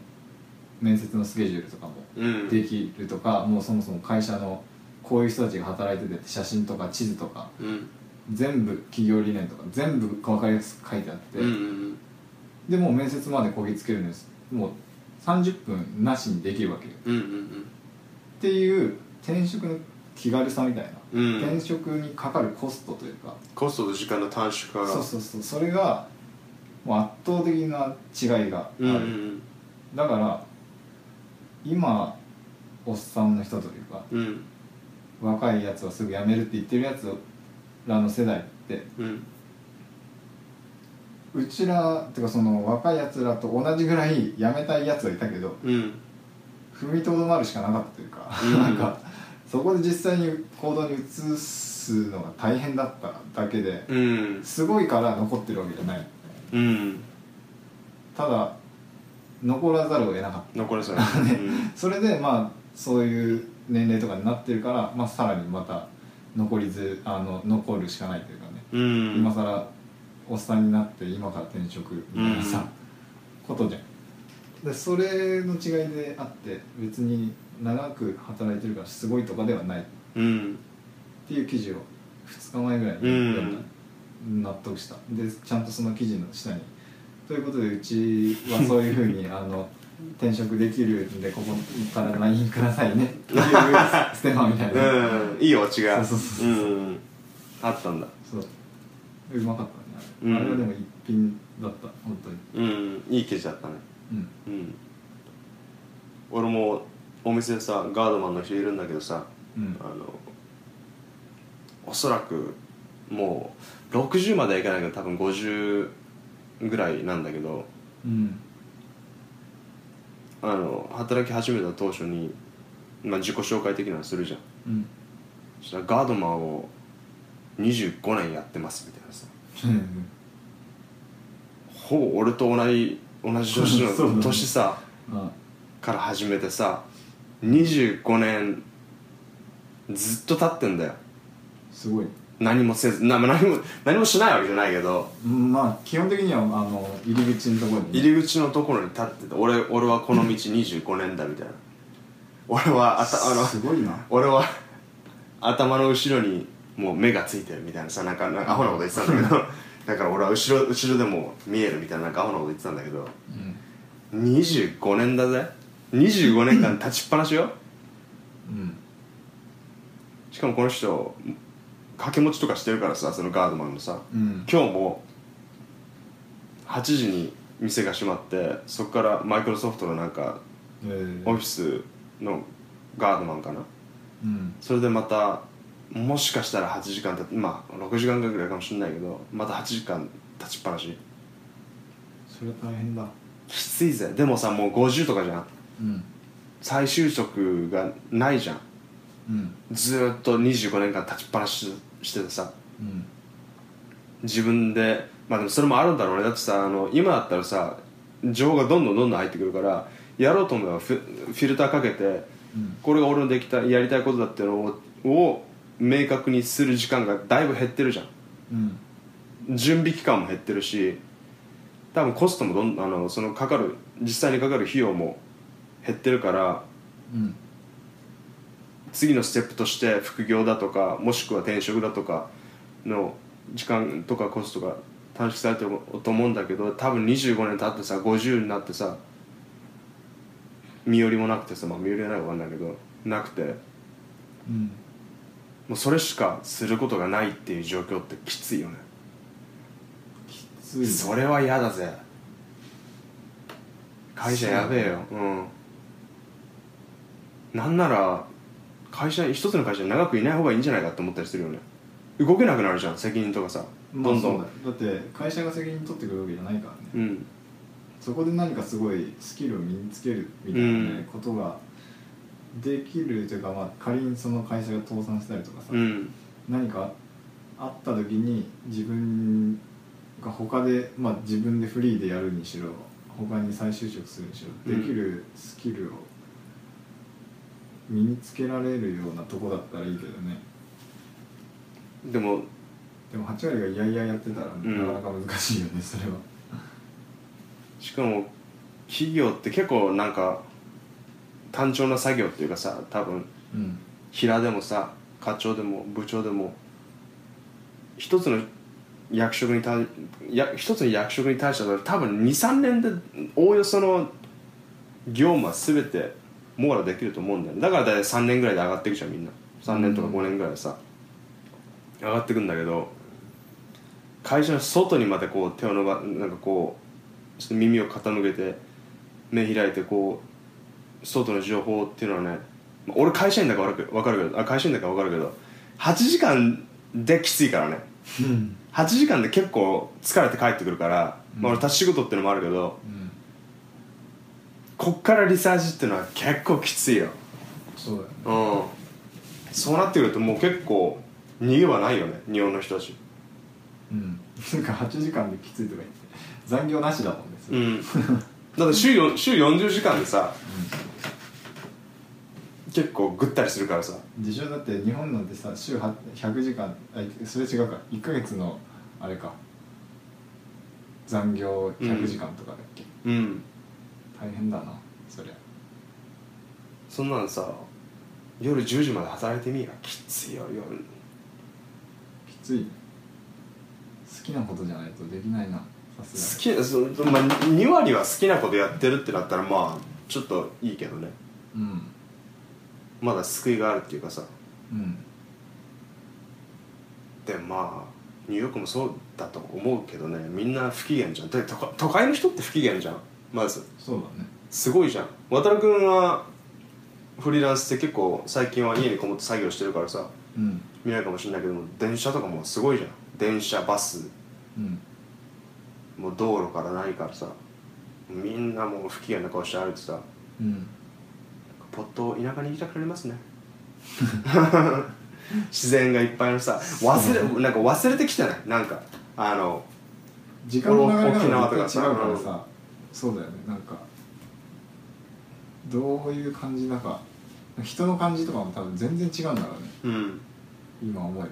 面接のスケジュールとかもうん。できるとか、もうそもそも会社のこういう人たちが働いてて写真とか地図とかうん。全部企業理念とか全部分かりやすく書いてあって、うんうんでもう面接までこぎつけるんです。もう30分なしにできるわけよ。うんうん。っていう転職の気軽さみたいな、うん。転職にかかるコストというか。コストと時間の短縮化がそうそうそう。それがもう圧倒的な違いがある、うんうんだから今おっさんの人というかうん。うん若いやつはすぐ辞めるって言ってるやつらの世代ってうんうちらっていうかその若いやつらと同じぐらい辞めたいやつはいたけどうん。踏みとどまるしかなかったというか、うん。なんかそこで実際に行動に移すのが大変だっただけでうん。すごいから残ってるわけじゃない。うん。ただ残らざるを得なかった。残りそ うそれでまあそういう年齢とかになってるから、まあ、さらにまた残りずあの残るしかないというかね、うん。今更おっさんになって今から転職みたいなさ、うん。ことじゃん。でそれの違いであって別に長く働いてるからすごいとかではない。っうん。ていう記事を2日前ぐらいに読ん。だ、納得した。でちゃんとその記事の下に。ということでうちはそういうふうに あの転職できるんでここから LINE くださいね。っていうステマみたいな、うん。いいオチが。そうそうそう。うん。あったんだ。そう。うまかったねあれ,、うん。あれはでも一品だった本当に。うん。いい記事だったね。うん。うん。俺もお店でさガードマンの人いるんだけどさうん。あのおそらくもう60まではいかないけど多分50ぐらいなんだけどうん。あの働き始めた当初に、まあ、自己紹介的なのするじゃん。うん。そしたらガードマンを25年やってますみたいなさ。ほぼ俺と同じ同じ年の 年さあ。から始めてさ25年ずっと経ってんだよ。すごい。何もせずな何も何もしないわけじゃないけど。うんまあ基本的にはあの入り口のところに。入り口のところに立ってて俺俺はこの道25年だみたいな。俺はあたあのすごいな。俺は頭の後ろにもう目がついてるみたいなさなんかなんかアホなこと言ってたんだけど。だから俺は後ろ後ろでも見えるみたいななんかアホなこと言ってたんだけど。うん。25年だぜ25年間立ちっぱなしよ。うん。しかもこの人掛け持ちとかしてるからさそのガードマンのさ。うん。今日も8時に店が閉まってそこからマイクロソフトのなんかえーオフィスのガードマンかな。うん。それでまたもしかしたら8時間経ってまあ6時間ぐらいかもしれないけどまた8時間立ちっぱなし。それは大変だ。きついぜ。でもさもう50とかじゃんうん。再就職がないじゃん。うん。ずーっと25年間立ちっぱなししててさ。うん。自分でまあでもそれもあるんだろうね。だってさあの今だったらさ情報がどんどんどんどん入ってくるからやろうと思えばフィフィルターかけてうん。これが俺のできたやりたいことだっていうのをを明確にする時間がだいぶ減ってるじゃん。うん。準備期間も減ってるし多分コストもどんあのそのかかる実際にかかる費用も減ってるからうん。次のステップとして副業だとかもしくは転職だとかの時間とかコストが短縮されてると思うんだけど多分25年経ってさ50になってさ身寄りもなくてさまあ身寄りはないか分かんないけどなくて。うん。もうそれしかすることがないっていう状況ってきついよね。きついそれは嫌だぜ。会社やべえよ。うんなんなら会社一つの会社に長くいない方がいいんじゃないかって思ったりするよね。動けなくなるじゃん責任とかさ。まあどんどん、そうだだって会社が責任取ってくるわけじゃないからね。うん。そこで何かすごいスキルを身につけるみたいな、ねうん。ことができるというか、まあ、仮にその会社が倒産したりとかさ、うん。何かあった時に自分が他で、まあ、自分でフリーでやるにしろ他に再就職するにしろうんできるスキルを身につけられるようなとこだったらいいけどね。でもでも8割がいやいややってたらん。なかなか難しいよね、それは。しかも企業って結構なんか単調な作業っていうかさ多分うん。平でもさ課長でも部長でも一つの役職にたや一つの役職に対しては多分23年でおおよその業務は全て網羅できると思うんだよね。だから大体3年ぐらいで上がっていくじゃんみんな。3年とか5年ぐらいでさ、上がってくんだけど会社の外にまでこう手を伸ばなんかこうちょっと耳を傾けて目開いてこう外の情報っていうのはねまあ俺会社員だから分かる分かるけどあ会社員だから分かるけど8時間できついからね。8時間で結構疲れて帰ってくるから、まあ、俺立ち仕事っていうのもあるけどうんこっからリサーチっていうのは結構きついよ。そうだよね。うん。そうなってくるともう結構逃げはないよね日本の人たち。うん。なんか8時間できついとか言って残業なしだもんねうん。だって週よ 週40時間でさ、結構ぐったりするからさ。自称だって日本なんてさ週は100時間あそれ違うか。1ヶ月のあれか。残業100時間とかだっけ、うん大変だなそりゃ。そんなのさ夜10時まで働いてみや。きついよ夜。きつい。ね好きなことじゃないとできないなさ好すきそ、まあ、2割は好きなことやってるってなったらまあちょっといいけどね。がにうん。まだ救いがあるっていうかさ。うん。でまあニューヨークもそうだと思うけどね。みんな不機嫌じゃん。だって都会都会の人って不機嫌じゃんまずそうだね。すごいじゃん。渡君はフリーランスって結構最近は家にこもって作業してるからさうん。見ないかもしれないけども電車とかもすごいじゃん。電車バス。うん。もう道路から何からさみんなもう不機嫌な顔して歩いてさうん。ポッと田舎に行きたくなりますね。自然がいっぱいのさ忘れなんか忘れてきてない？なんかあの時間の流れ沖縄とかが絶対違うからささそうだよね。なんかどういう感じだか。人の感じとかも多分全然違うんだろうね。うん。今思えば。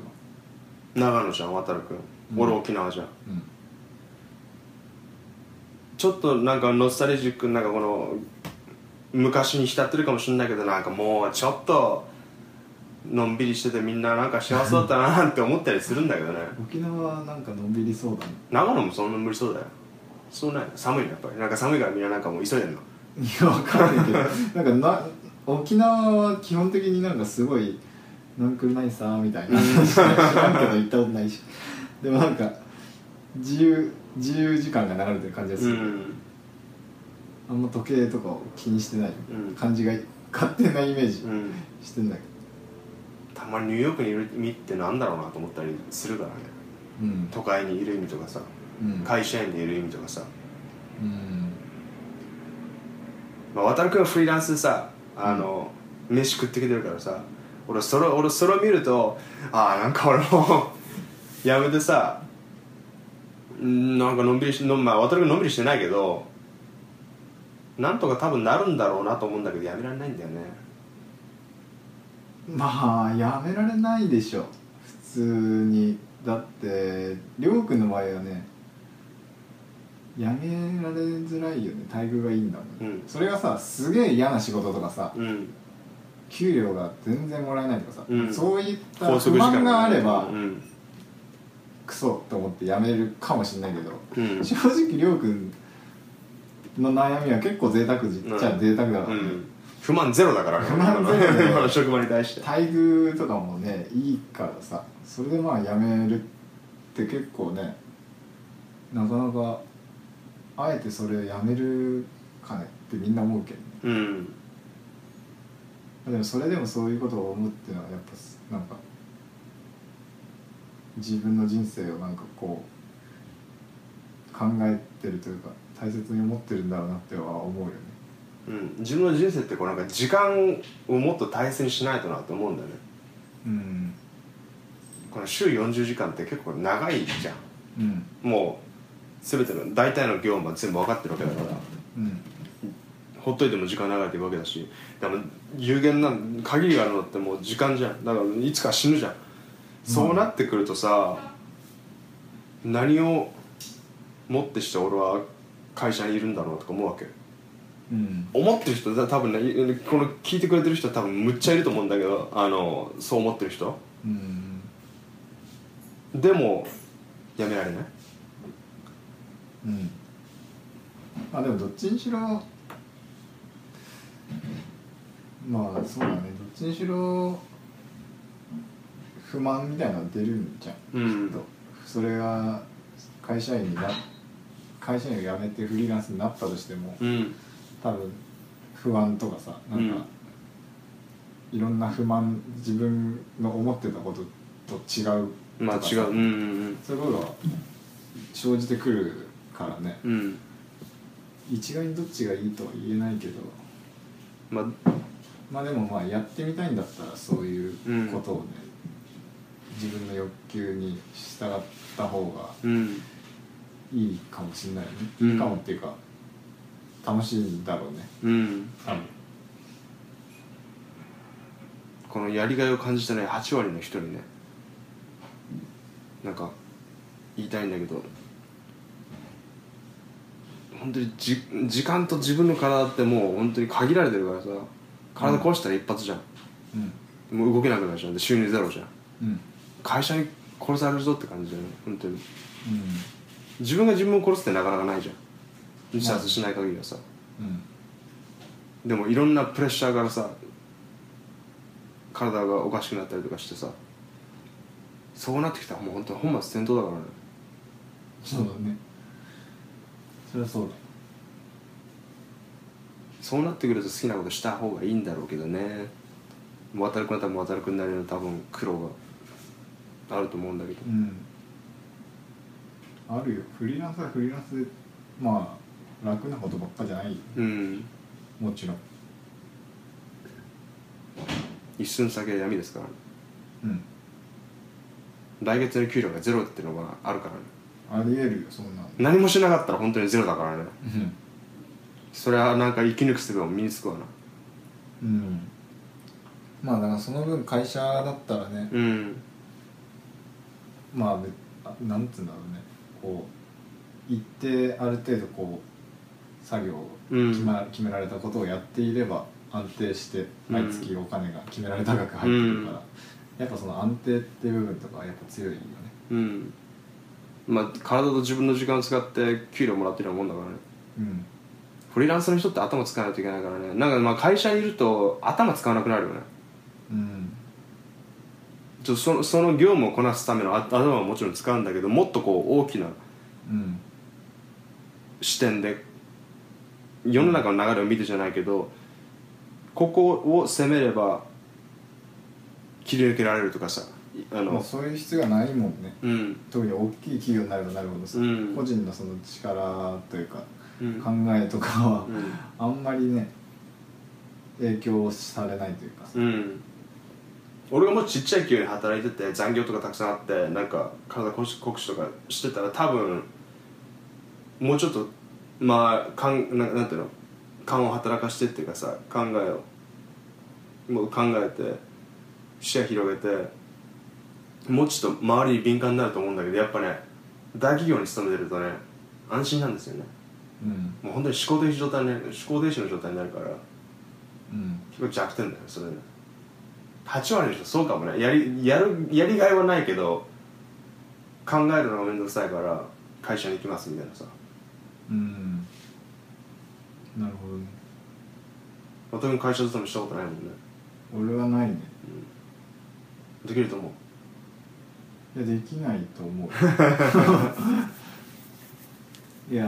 長野じゃん渡君、うん。俺沖縄じゃん。うん。ちょっとなんかノスタルジックなんかこの昔に浸ってるかもしれないけどなんかもうちょっとのんびりしててみんななんか幸せだったなって思ったりするんだけどね。沖縄はなんかのんびりそうだね。長野もそんな無理そうだよそうない寒いのやっぱり。なんか寒いからみんななんかもう急いでんの。いやわかんないけど なんかな沖縄は基本的になんかすごい「なんくるないさ」みたいな。知らんけど行ったことないし。でもなんか自由自由時間が流れてる感じがする、うん。あんま時計とかを気にしてない。うん。感じが勝手なイメージうん。してんだけたまにニューヨークにいる意味ってなんだろうなと思ったりするからね。どうん。都会にいる意味とかさ。うん会社員でいる意味とかさ、うん。まあ、渡君はフリーランスでさあの、飯食ってきてるからさ俺それ俺それを見るとああなんか俺も やめてさんなんかのんびりしのまあ渡君のんびりしてないけどなんとか多分なるんだろうなと思うんだけどやめられないんだよね。まあやめられないでしょ。普通に。だってりょうくんの場合はねやめられづらいよね待遇がいいんだもん、うん。それがさすげえ嫌な仕事とかさうん。給料が全然もらえないとかさ、うん。そういった拘不満があれば、うん。クソと思ってやめるかもしれないけど、うん。正直りょうくんの悩みは結構贅沢じうんっちゃ贅沢だからね、うん。不満ゼロだからね。不満ゼロで 今の職場に対して。待遇とかもねいいからさそれでまあやめるって結構ねなかなかあえてそれやめるかねってみんな思うけどね。うん。でもそれでもそういうことを思うっていうのはやっぱなんか自分の人生をなんかこう考えてるというか大切に思ってるんだろうなっては思うよね。うん、自分の人生ってこうなんか時間をもっと大切にしないとなと思うんだよね。うん。この週40時間って結構長いじゃん。うん。もう全ての大体の業務は全部分かってるわけだから。うんほっといても時間流れていくわけだし。だから有限な限りがあるのってもう時間じゃん。だからいつか死ぬじゃん、そうなってくるとさ何をもってして俺は会社にいるんだろうとか思うわけ。うん思ってる人だ多分ねいこの聞いてくれてる人は多分むっちゃいると思うんだけどあのそう思ってる人。うん。でもやめられないうん。まあでもどっちにしろまあそうだね。どっちにしろ不満みたいなの出るんじゃん。うん。きっと。それが会社員にな会社員を辞めてフリーランスになったとしてもうん。多分不安とかさなんか、いろんな不満自分の思ってたことと違うまあとかさ違う。うんうん。そういうことが生じてくるからね。うん。うん一概にどっちがいいとは言えないけど。まあ。まあでもまあやってみたいんだったらそういうことをね、自分の欲求に従った方がうん。いいかもしれないよね、うん。いいかもっていうか楽しいんだろうね。うん。多分。このやりがいを感じてない8割の人にねなんか言いたいんだけど本当にじ時間と自分の体ってもう本当に限られてるからさ。体壊したら一発じゃん、うん。もう動けなくなるじゃん。で収入ゼロじゃん。うん。会社に殺されるぞって感じだよね。本当に。うん。自分が自分を殺すってなかなかないじゃん。自殺しない限りはさ。うん。でもいろんなプレッシャーからさ体がおかしくなったりとかしてさそうなってきたらもう本当に本末転倒だからね。そうだねそれはそうだ。そうなってくると好きなことした方がいいんだろうけどね。渡る君は多分渡る君なりの多分苦労があると思うんだけど。うん。あるよ。フリーランスはフリーランスでまあ楽なことばっかじゃない。ようん。もちろん。一寸先は闇ですから。ねうん。来月の給料がゼロっていうのがあるからねありえるよそんなの。何もしなかったら本当にゼロだからね。うん。それはなんか生き抜く術が身につくわな。うん。まあだからその分会社だったらね。うん。まあべあなんつうんだろうね。こう一定ある程度こう作業をうん。決,、ま決められたことをやっていれば安定して毎月お金が決められた額入ってくるから、やっぱその安定っていう部分とかはやっぱ強いよね。うんまあ体と自分の時間を使って給料もらってるようなもんだからね。うん。フリーランスの人って頭使わないといけないからね。なんかまあ会社にいると頭使わなくなるよね。うん。ちょそのその業務をこなすためのあ頭はもちろん使うんだけどもっとこう大きなうん。視点で世の中の流れを見てじゃないけどここを攻めれば切り抜けられるとかさあまあ、のそういう必要がないもんね。うん。特に大きい企業になればなるほどさ、うん。個人のその力というかうん。考えとかはうん。あんまりね影響されないというかさ。うん。俺がもしちっちゃい企業に働いてて残業とかたくさんあってなんか体酷使酷使とかしてたら多分もうちょっとまあかんななんていうの？勘を働かしてっていうかさ考えをもう考えて視野広げてもうちょっと周りに敏感になると思うんだけどやっぱね大企業に勤めてるとね安心なんですよね。うん。もう本当に思考停止状態になる思考停止の状態になるからうん。結構弱点だよそれね8割の人そうかもね。やりやるやりがいはないけど考えるのが面倒くさいから会社に行きますみたいなさ。うん。なるほどね。私も会社勤めしたことないもんね。俺はないね。できると思ういやできないと思う いや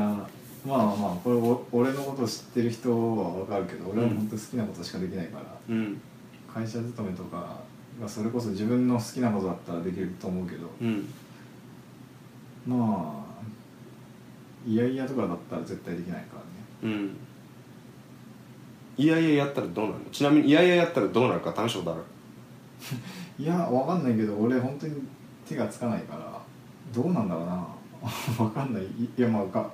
まあまあこれお俺のことを知ってる人は分かるけど俺は本当好きなことしかできないから、うん。会社勤めとかがそれこそ自分の好きなことだったらできると思うけどうん。まあいやいやとかだったら絶対できないからね。うん。いやいややったらどうなるの？ちなみにいやいややったらどうなるか試したことある？いやわかんないけど俺本当に手がつかないからどうなんだろうな。わかんない。いいやまあか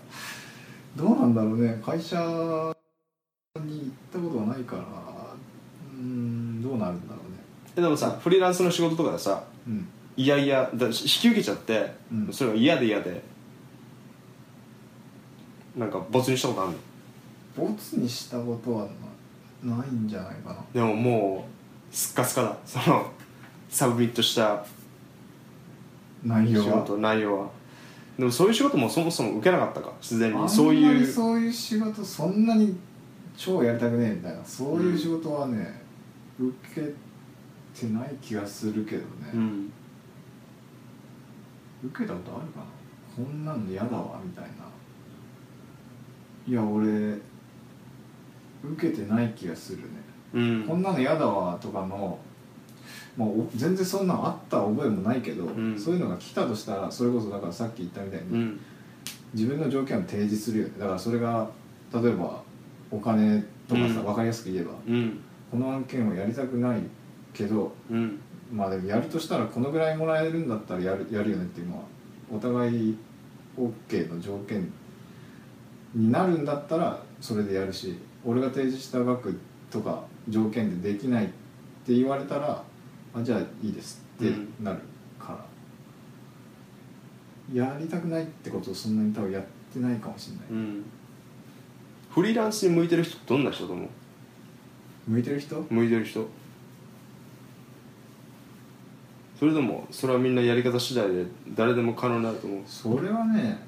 どうなんだろうね。会社に行ったことはないからうーんどうなるんだろうね。えでもさフリーランスの仕事とかでさうん。いやいやだ引き受けちゃって、うん。それが嫌で嫌でなんか没にしたことあるの？ボツにしたことはなないんじゃないかな。でももうスッカスカだ。その submit した仕内容は。事内容は。でもそういう仕事もそもそも受けなかったか。自然あんまりにそういう。そういう仕事そんなに超やりたくねえみたいな。そういう仕事はね、受けてない気がするけどね、うん。受けたことあるかな。こんなんで嫌だわみたいな。いや俺受けてない気がするね、うん。こんなの嫌だわとかのまあ、お全然そんなのあった覚えもないけど、ん。そういうのが来たとしたらそれこそだからさっき言ったみたいに、うん。自分の条件を提示するよね。だからそれが例えばお金とかさ、うん。分かりやすく言えばうん。この案件をやりたくないけどうん。まあでもやるとしたらこのぐらいもらえるんだったらやるやるよねっていうのはお互い OK の条件になるんだったらそれでやるし俺が提示した額とか条件でできないって言われたらあじゃあいいです。ってなるから、やりたくないってことをそんなに多分やってないかもしれない、うん。フリーランスに向いてる人どんな人と思う？向いてる人？向いてる人。それでもそれはみんなやり方次第で誰でも可能になると思う？それはね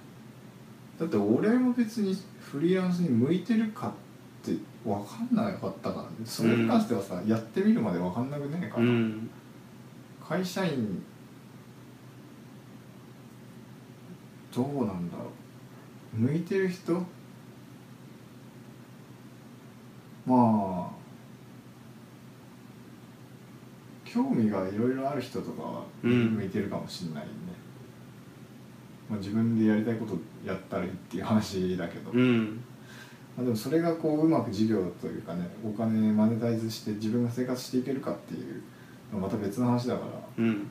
だって俺も別にフリーランスに向いてるかって分かんなかったからね。それに関してはさ、やってみるまで分かんなくねえかうら、ん。会社員どうなんだろう。向いてる人？まあ興味がいろいろある人とかはうん向いてるかもしれないね、まあ、自分でやりたいことやったらいいっていう話だけど、うんまあ、でもそれがこううまく事業というかねお金マネタイズして自分が生活していけるかっていうのはまた別の話だから。うん。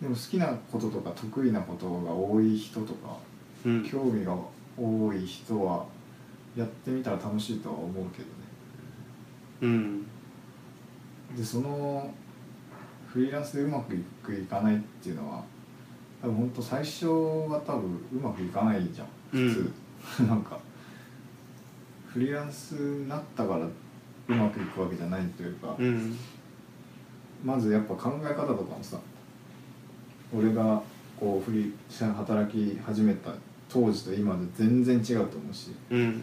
でも好きなこととか得意なことが多い人とかうん。興味が多い人はやってみたら楽しいとは思うけどね。うん。でそのフリーランスでうまくいくいかないっていうのは多分本当最初は多分うまくいかないじゃん普通、なんかフリーランスになったからうまくいくわけじゃないというか、うん。まずやっぱ考え方とかもさ俺がこうフリー働き始めた当時と今で全然違うと思うしうん。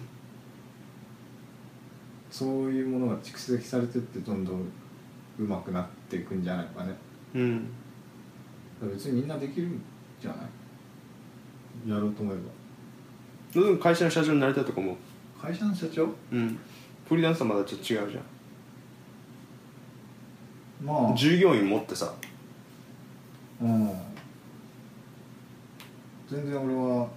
そういうものが蓄積されてってどんどん上手くなっていくんじゃないかね。うん。別にみんなできるんじゃない？やろうと思えば。会社の社長になりたいとかも会社の社長？うん。フリーランスとはまだちょっと違うじゃまあ。ん従業員持ってさ。うん。全然俺は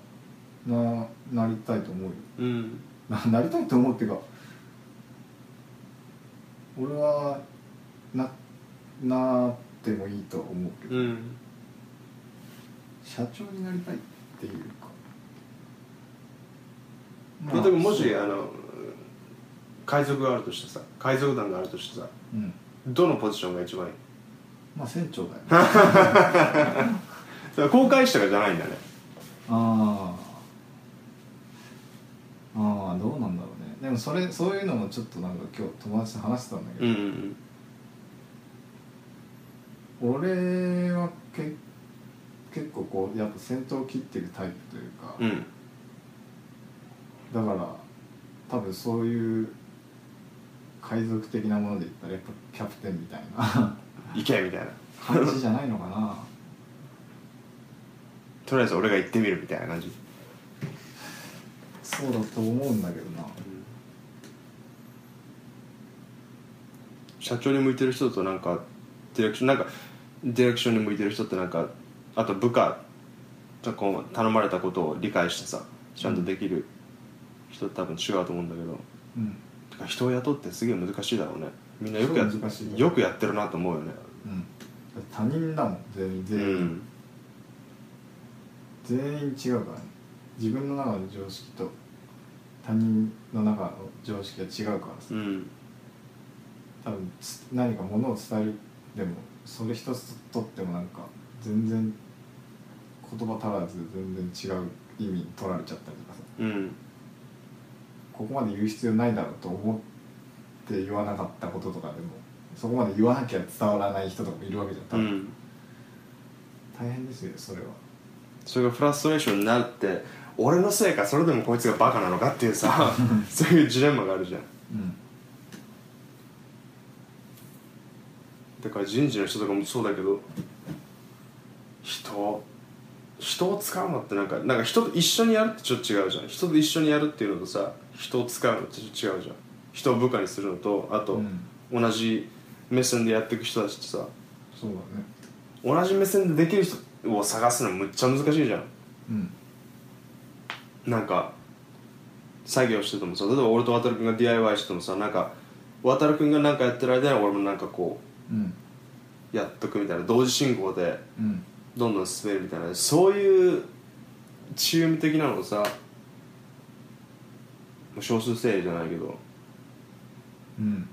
ななりたいと思うよ。うん。ななりたいと思うっていうか俺はななってもいいとは思うけど、うん。社長になりたいっていうか、例えばもしあの海賊があるとしてさ海賊団があるとしてさうん。どのポジションが一番いい？まあ船長だよそれは航海士とかじゃないんだね。ああああどうなんだろうね。でもそれそういうのもちょっとなんか今日友達と話してたんだけど、うん俺はけ結構こうやっぱ先頭を切ってるタイプというか、うんだから多分そういう海賊的なもので言ったらやっぱキャプテンみたいな。行けみたいな。感じじゃないのかな。とりあえず俺が行ってみるみたいな感じ。そうだと思うんだけどな。社長に向いてる人となんかディレクションなんかディレクションに向いてる人ってなんかあと部下とこう頼まれたことを理解してさちゃんとできる人多分違うと思うんだけど。うん。てか人を雇ってすげえ難しいだろうね。みんなよくやよくやってるなと思うよね。うん。他人だもん全員。全員、うん。全員違うからね。自分の中の常識と他人の中の常識が違うからさ。うん。多分つ何かものを伝えるでもそれ一つとってもなんか全然言葉足らず全然違う意味に取られちゃったりとかさ。うんここまで言う必要ないだろうと思って言わなかったこととかでもそこまで言わなきゃ伝わらない人とかもいるわけじゃん多分、うん。大変ですよそれは。それがフラストレーションになって俺のせいかそれでもこいつがバカなのかっていうさそういうジレンマがあるじゃん。うん。だから人事の人とかもそうだけど人人を使うのってなんかなんか人と一緒にやるってちょっと違うじゃん。人と一緒にやるっていうのとさ人を使うのと違うじゃん。人を部下にするのとあと、うん。同じ目線でやっていく人たちってさ。そうだね。同じ目線でできる人を探すのむっちゃ難しいじゃん。うん。なんか作業しててもさ例えば俺と渡君が DIY しててもさなんか渡君が何かやってる間に俺もなんかこうん。うやっとくみたいな同時進行でうん。どんどん進めるみたいなそういうチーム的なのをさ少数精鋭じゃないけど。うん。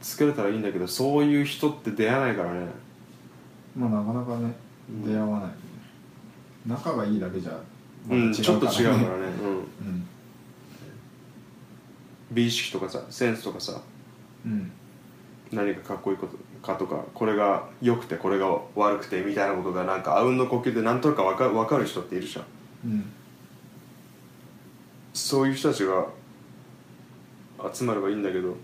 作れたらいいんだけどそういう人って出会わないからね。まあなかなかねうん。出会わない、仲がいいだけじゃうんちょっと違うからね、うん、うん美意識とかさセンスとかさ。うん。何がかっこいいことかとかこれが良くてこれが悪くてみたいなことがなんかあうんの呼吸でなんとなく分か分かる人っているじゃん。うんそういう人たちが集まればいいんだけど。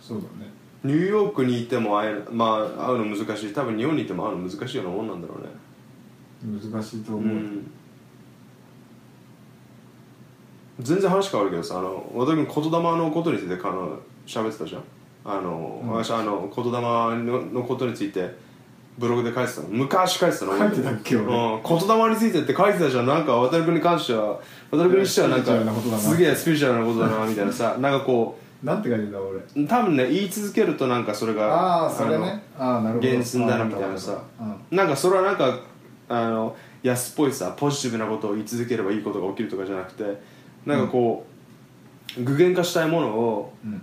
そうだね。ニューヨークにいても会えるまあ会うの難しい。多分日本にいても会うの難しいようなもんなんだろうね。難しいとう思う、ん。全然話変わるけどさあの和田君言霊のことについてかの喋ってたじゃん。あの、うん。私あの言霊ののことについてブログで書いてたの。昔書いてたの。書いてたっけ俺。うん、言霊についてって書いてたじゃん。なんか渡君に関しては。渡君にしてはなんかすげえスピリチュアルなことだなみたいなさ。なんかこなんて書いてた俺。う多分ね言い続けるとなんかそれがああそれね。ああなるほど。原寸だなみたいなさ。うん。なんかそれはなんかあの安っぽいさポジティブなことを言い続ければいいことが起きるとかじゃなくてなんかこう、具現化したいものをうん。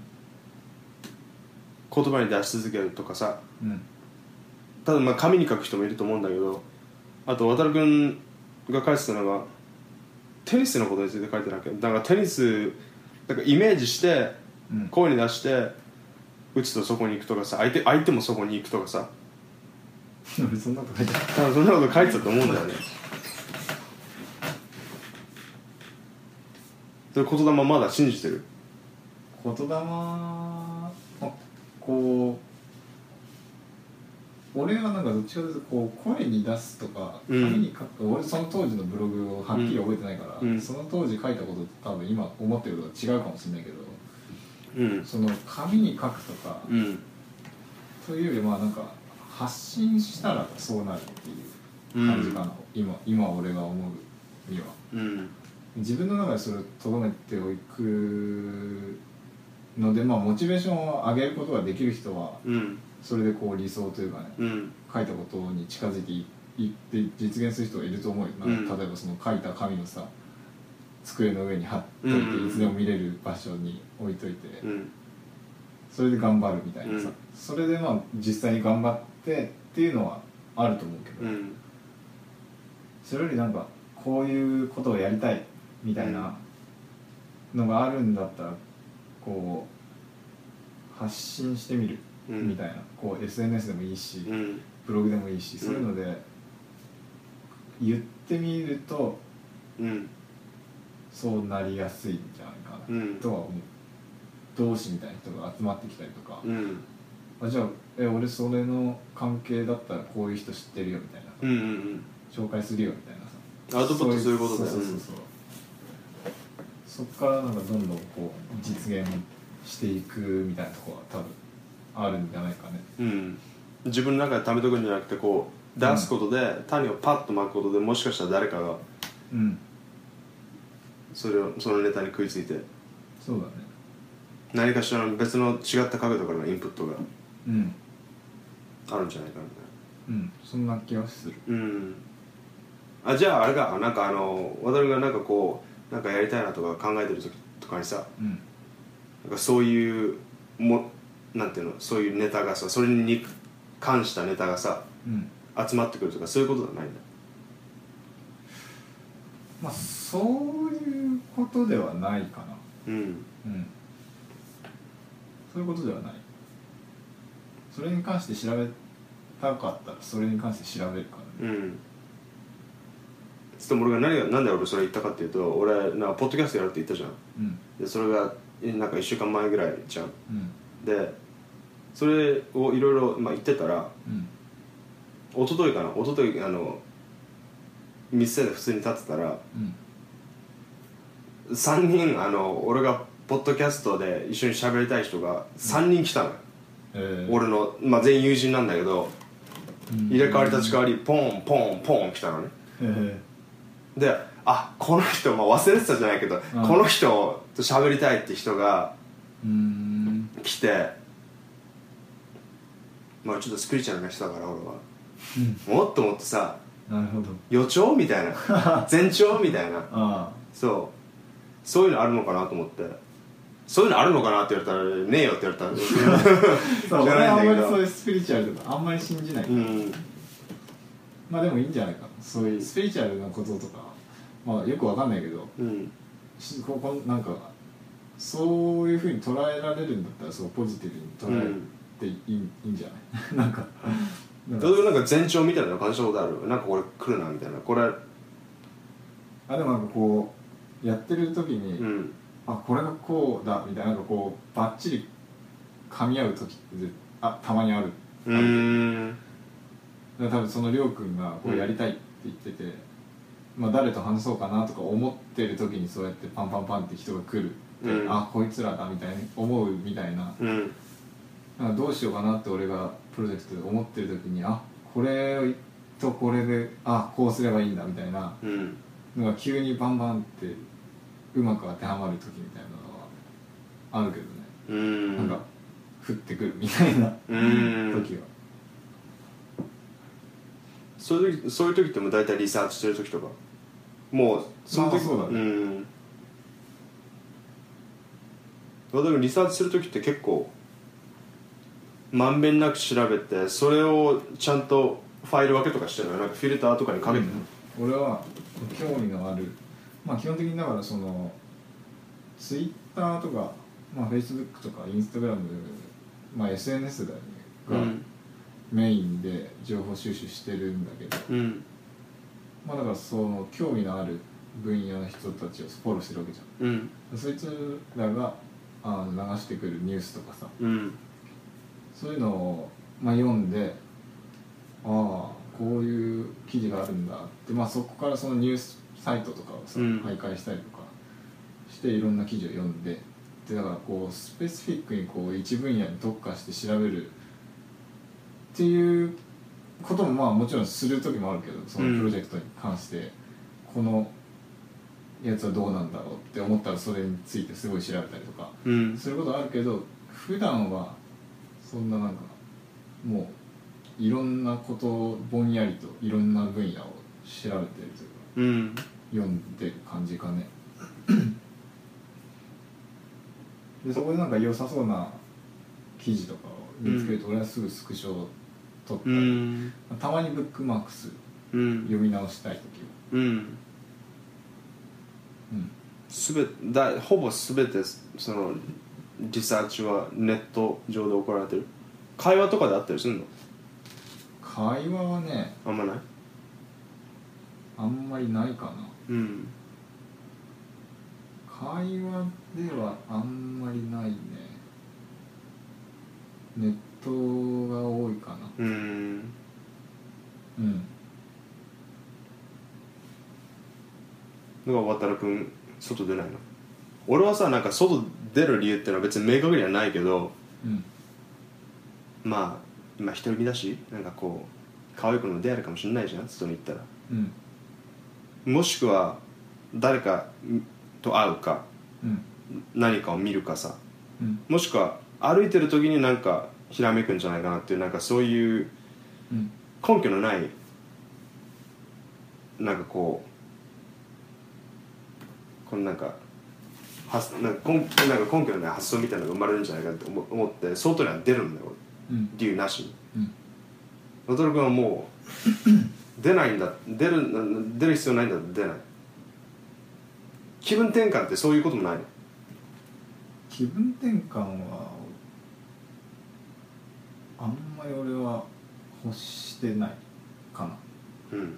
言葉に出し続けるとかさ。うんただまあ紙に書く人もいると思うんだけどあと渡君が書いてたのがテニスのことについて書いてなきゃだからテニスなんかイメージしてうん。声に出して打つとそこに行くとかさ相手相手もそこに行くとかさ。俺そんなこと書いてある。多分そんなこと書いてたと思うんだよね。それ言霊まだ信じてる？言霊？あこう俺はなんかどっちかというとこう声に出すとかうん。紙に書く、俺その当時のブログをはっきり覚えてないから、うん。その当時書いたことと多分今思ってることは違うかもしれないけどうん。その紙に書くとか、うん。というよりまあなんか発信したらそうなるっていう感じかな、今今俺が思うには。うん。自分の中でそれをとどめておくのでまあモチベーションを上げることができる人はうんそれでこう理想というかねうん。書いたことに近づいていいって実現する人がいると思うよ、うん。例えばその書いた紙のさ机の上に貼っといて、うん。いつでも見れる場所に置いといて、うん。それで頑張るみたいなさ、うん。それでまあ実際に頑張ってっていうのはあると思うけど、うん。それよりなんかこういうことをやりたいみたいなのがあるんだったらこう発信してみる。うんみたいな、こう SNS でもいいし、うん。ブログでもいいしそういうので言ってみるとうん。そうなりやすいんじゃないかな、うん。とは思う。同志みたいな人が集まってきたりとか、うん。あじゃあえ俺それの関係だったらこういう人知ってるよみたいな、うんうん紹介するよみたいなさ。アウトプットすることだよそうそうそうそうそっからなんかどんどんこう実現していくみたいなところは多分あるんじゃないかね。うん。自分の中で貯めとくんじゃなくてこう出すことで、種をパッと巻くことでもしかしたら誰かがうん。それをそのネタに食いついて。そうだね。何かしらの別の違った角度からのインプットがうん。あるんじゃないかな。うん。そんな気はする。うん。あじゃああれか。なんかあの渡るがなんかこうなんかやりたいなとか考えてる時とかにさうん。なんかそういうもなんていうのそういうネタがさそれに関したネタがさうん。集まってくるとかそういうことじゃないんだ。まあそういうことではないかな。うん。うん。そういうことではない。それに関して調べたかったらそれに関して調べるからね。うん。ちょっと俺が何がなんで俺それ言ったかっていうと俺なんかポッドキャストやるって言ったじゃん。うん。でそれがえなんか1週間前ぐらいじゃん。うんでそれをいろいろまあ言ってたらうん。一昨日かな一昨日あの店で普通に立ってたらうん。3人あの俺がポッドキャストで一緒に喋りたい人が3人来たのよ、えー。俺の、まあ、全員友人なんだけどうん。入れ替わり立ち替わりポンポンポン来たのね。えであこの人、まあ、忘れてたじゃないけど、うん。この人と喋りたいって人がーうん来てまあちょっとスピリチュアルな人だから俺は。もっともっとさなるほど。予兆みたいな 前兆みたいな。あそう。そういうのあるのかなと思って。そういうのあるのかなって言われたらねえよって言われたらあ そう俺はあんまりそういうスピリチュアルとかあんまり信じない、うん。まあでもいいんじゃないかな。そういうスピリチュアルなこととかまあよくわかんないけど。うん。しここなんかそういうふうに捉えられるんだったらそうポジティブに捉えていい,、いいんじゃない？なん。かなんか。どういうなんか前兆みたいなの感じたことある？なんかこれ来るなみたいな。これあでもなんかこうやってる時に、うん。あこれがこうだみたいななんかこうバッチリ噛み合う時ってぜあたまにある。うーん。多分そのりょうくんがこうやりたいって言ってて、まあ、誰と話そうかなとか思ってる時にそうやってパンパンパンって人が来るって、うん。あこいつらだみたいに思うみたいな。うん。なんかどうしようかなって俺がプロジェクトで思ってる時にあこれとこれであこうすればいいんだみたいな。うん。のが急にバンバンってうまく当てはまる時みたいなのはあるけどね、うん。なんか降ってくるみたいなうん。時は。そういう時そういう時ってもう大体リサーチしてる時とか。もうその時まあそうだね。ん私もリサーチする時って結構まんべんなく調べてそれをちゃんとファイル分けとかしてるのなんかフィルターとかにかけてる俺は興味のある。まあ基本的にだからそのツイッターとか、まあ、フェイスブックとかインスタグラム、まあ、SNS だよね。がうん。メインで情報収集してるんだけど、うん。まあだからその興味のある分野の人たちをフォローしてるわけじゃん。うん。そいつらがあの流してくるニュースとかさ。うん。そういうのを、まあ、読んでああこういう記事があるんだって、まあ、そこからそのニュースサイトとかをさ、うん。徘徊したりとかしていろんな記事を読んででだからこうスペシフィックにこう一分野に特化して調べるっていうこともまあもちろんする時もあるけどそのプロジェクトに関して、このやつはどうなんだろうって思ったらそれについてすごい調べたりとかうん。することあるけど普段はそんななんかもういろんなことをぼんやりといろんな分野を調べてるというかうん。読んでる感じかね。でそこでなんか良さそうな記事とかを見つけると俺はすぐスクショを撮ったうり、ん。たまにブックマークするうん。読み直したい時はすべだほぼ全てそのリサーチはネット上で行われてる。会話とかであったりするの？会話はねあんまない？あんまりないかな。うん。会話ではあんまりないね。ネットが多いかな。うん。うんだから渡君外出ないの。俺はさなんか外出る理由ってのは別に明確にはないけどうん。まあ今独り身だしなんかこう可愛い子の出会えるかもしれないじゃん外に行ったら。うん。もしくは誰かと会うかうん。何かを見るかさ。うん。もしくは歩いてる時になんかひらめくんじゃないかなっていうなんかそういううん。根拠のないなんかここのなんか発なんか根なんか根拠のない発想みたいなのが生まれるんじゃないかって思思って外には出るんだよ。俺うん。理由なし。にうん。渡君はもう 出ないんだ出る出る必要ないんだ出ない。気分転換ってそういうこともないの？気分転換はあんまり俺は欲してないかな。っうん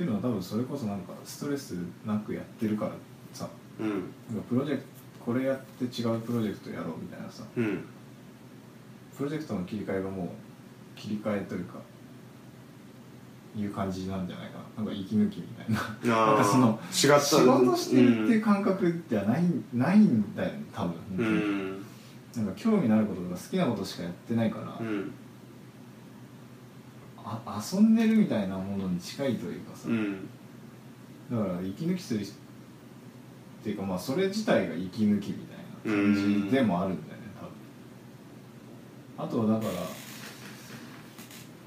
ていうのは多分それこそなんかストレスなくやってるからさ。うん。なんかプロジェクトこれやって違うプロジェクトやろうみたいなさ。うん。プロジェクトの切り替えがもう切り替えというかいう感じなんじゃないかな。なんか息抜きみたいな。あなんかその仕事してるっていう感覚じゃない,、ないんだよね多分。うに、ん。なんか興味のあることとか好きなことしかやってないから、うんあ遊んでるみたいなものに近いというかさ、うん。だから息抜きするっていうかまあそれ自体が息抜きみたいな感じでもあるんだよね多分。あとはだから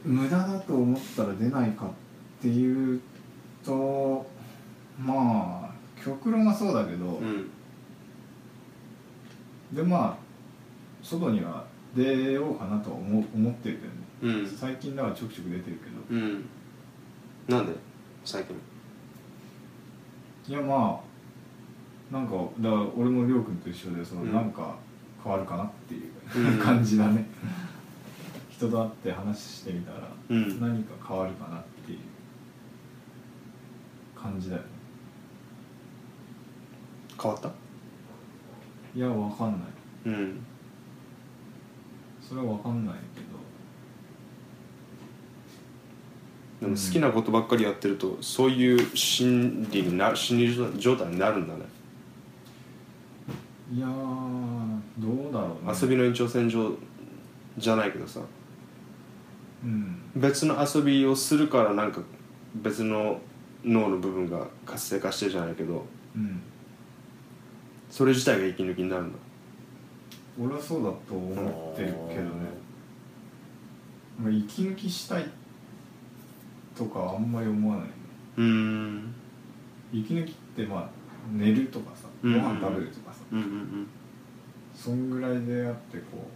無駄だと思ったら出ないかっていうとまあ極論はそうだけど、うん。でまあ外には出ようかなとは思う思ってるけどね、うん。最近だからちょくちょく出てるけど。うん。なんで？最近。いやまあなんかだから俺もりょうくんと一緒でその、うん。なんか変わるかなっていううん。感じだね、人と会って話してみたら、うん。何か変わるかなっていう感じだよね。変わった？いやわかんない。うん。それはわかんないけどでも好きなことばっかりやってるとそういう心理にな心理状態になるんだね。いやーどうだろうね。遊びの延長線上じゃないけどさ。うん。別の遊びをするからなんか別の脳の部分が活性化してるじゃないけどうん。それ自体が息抜きになるんだ俺はそうだと思ってるけどね。まあ息抜きしたいとかあんまり思わないね。うーん。息抜きってまあ寝るとかさごうん飯食べるとかさ、うんうんそんぐらいであってこ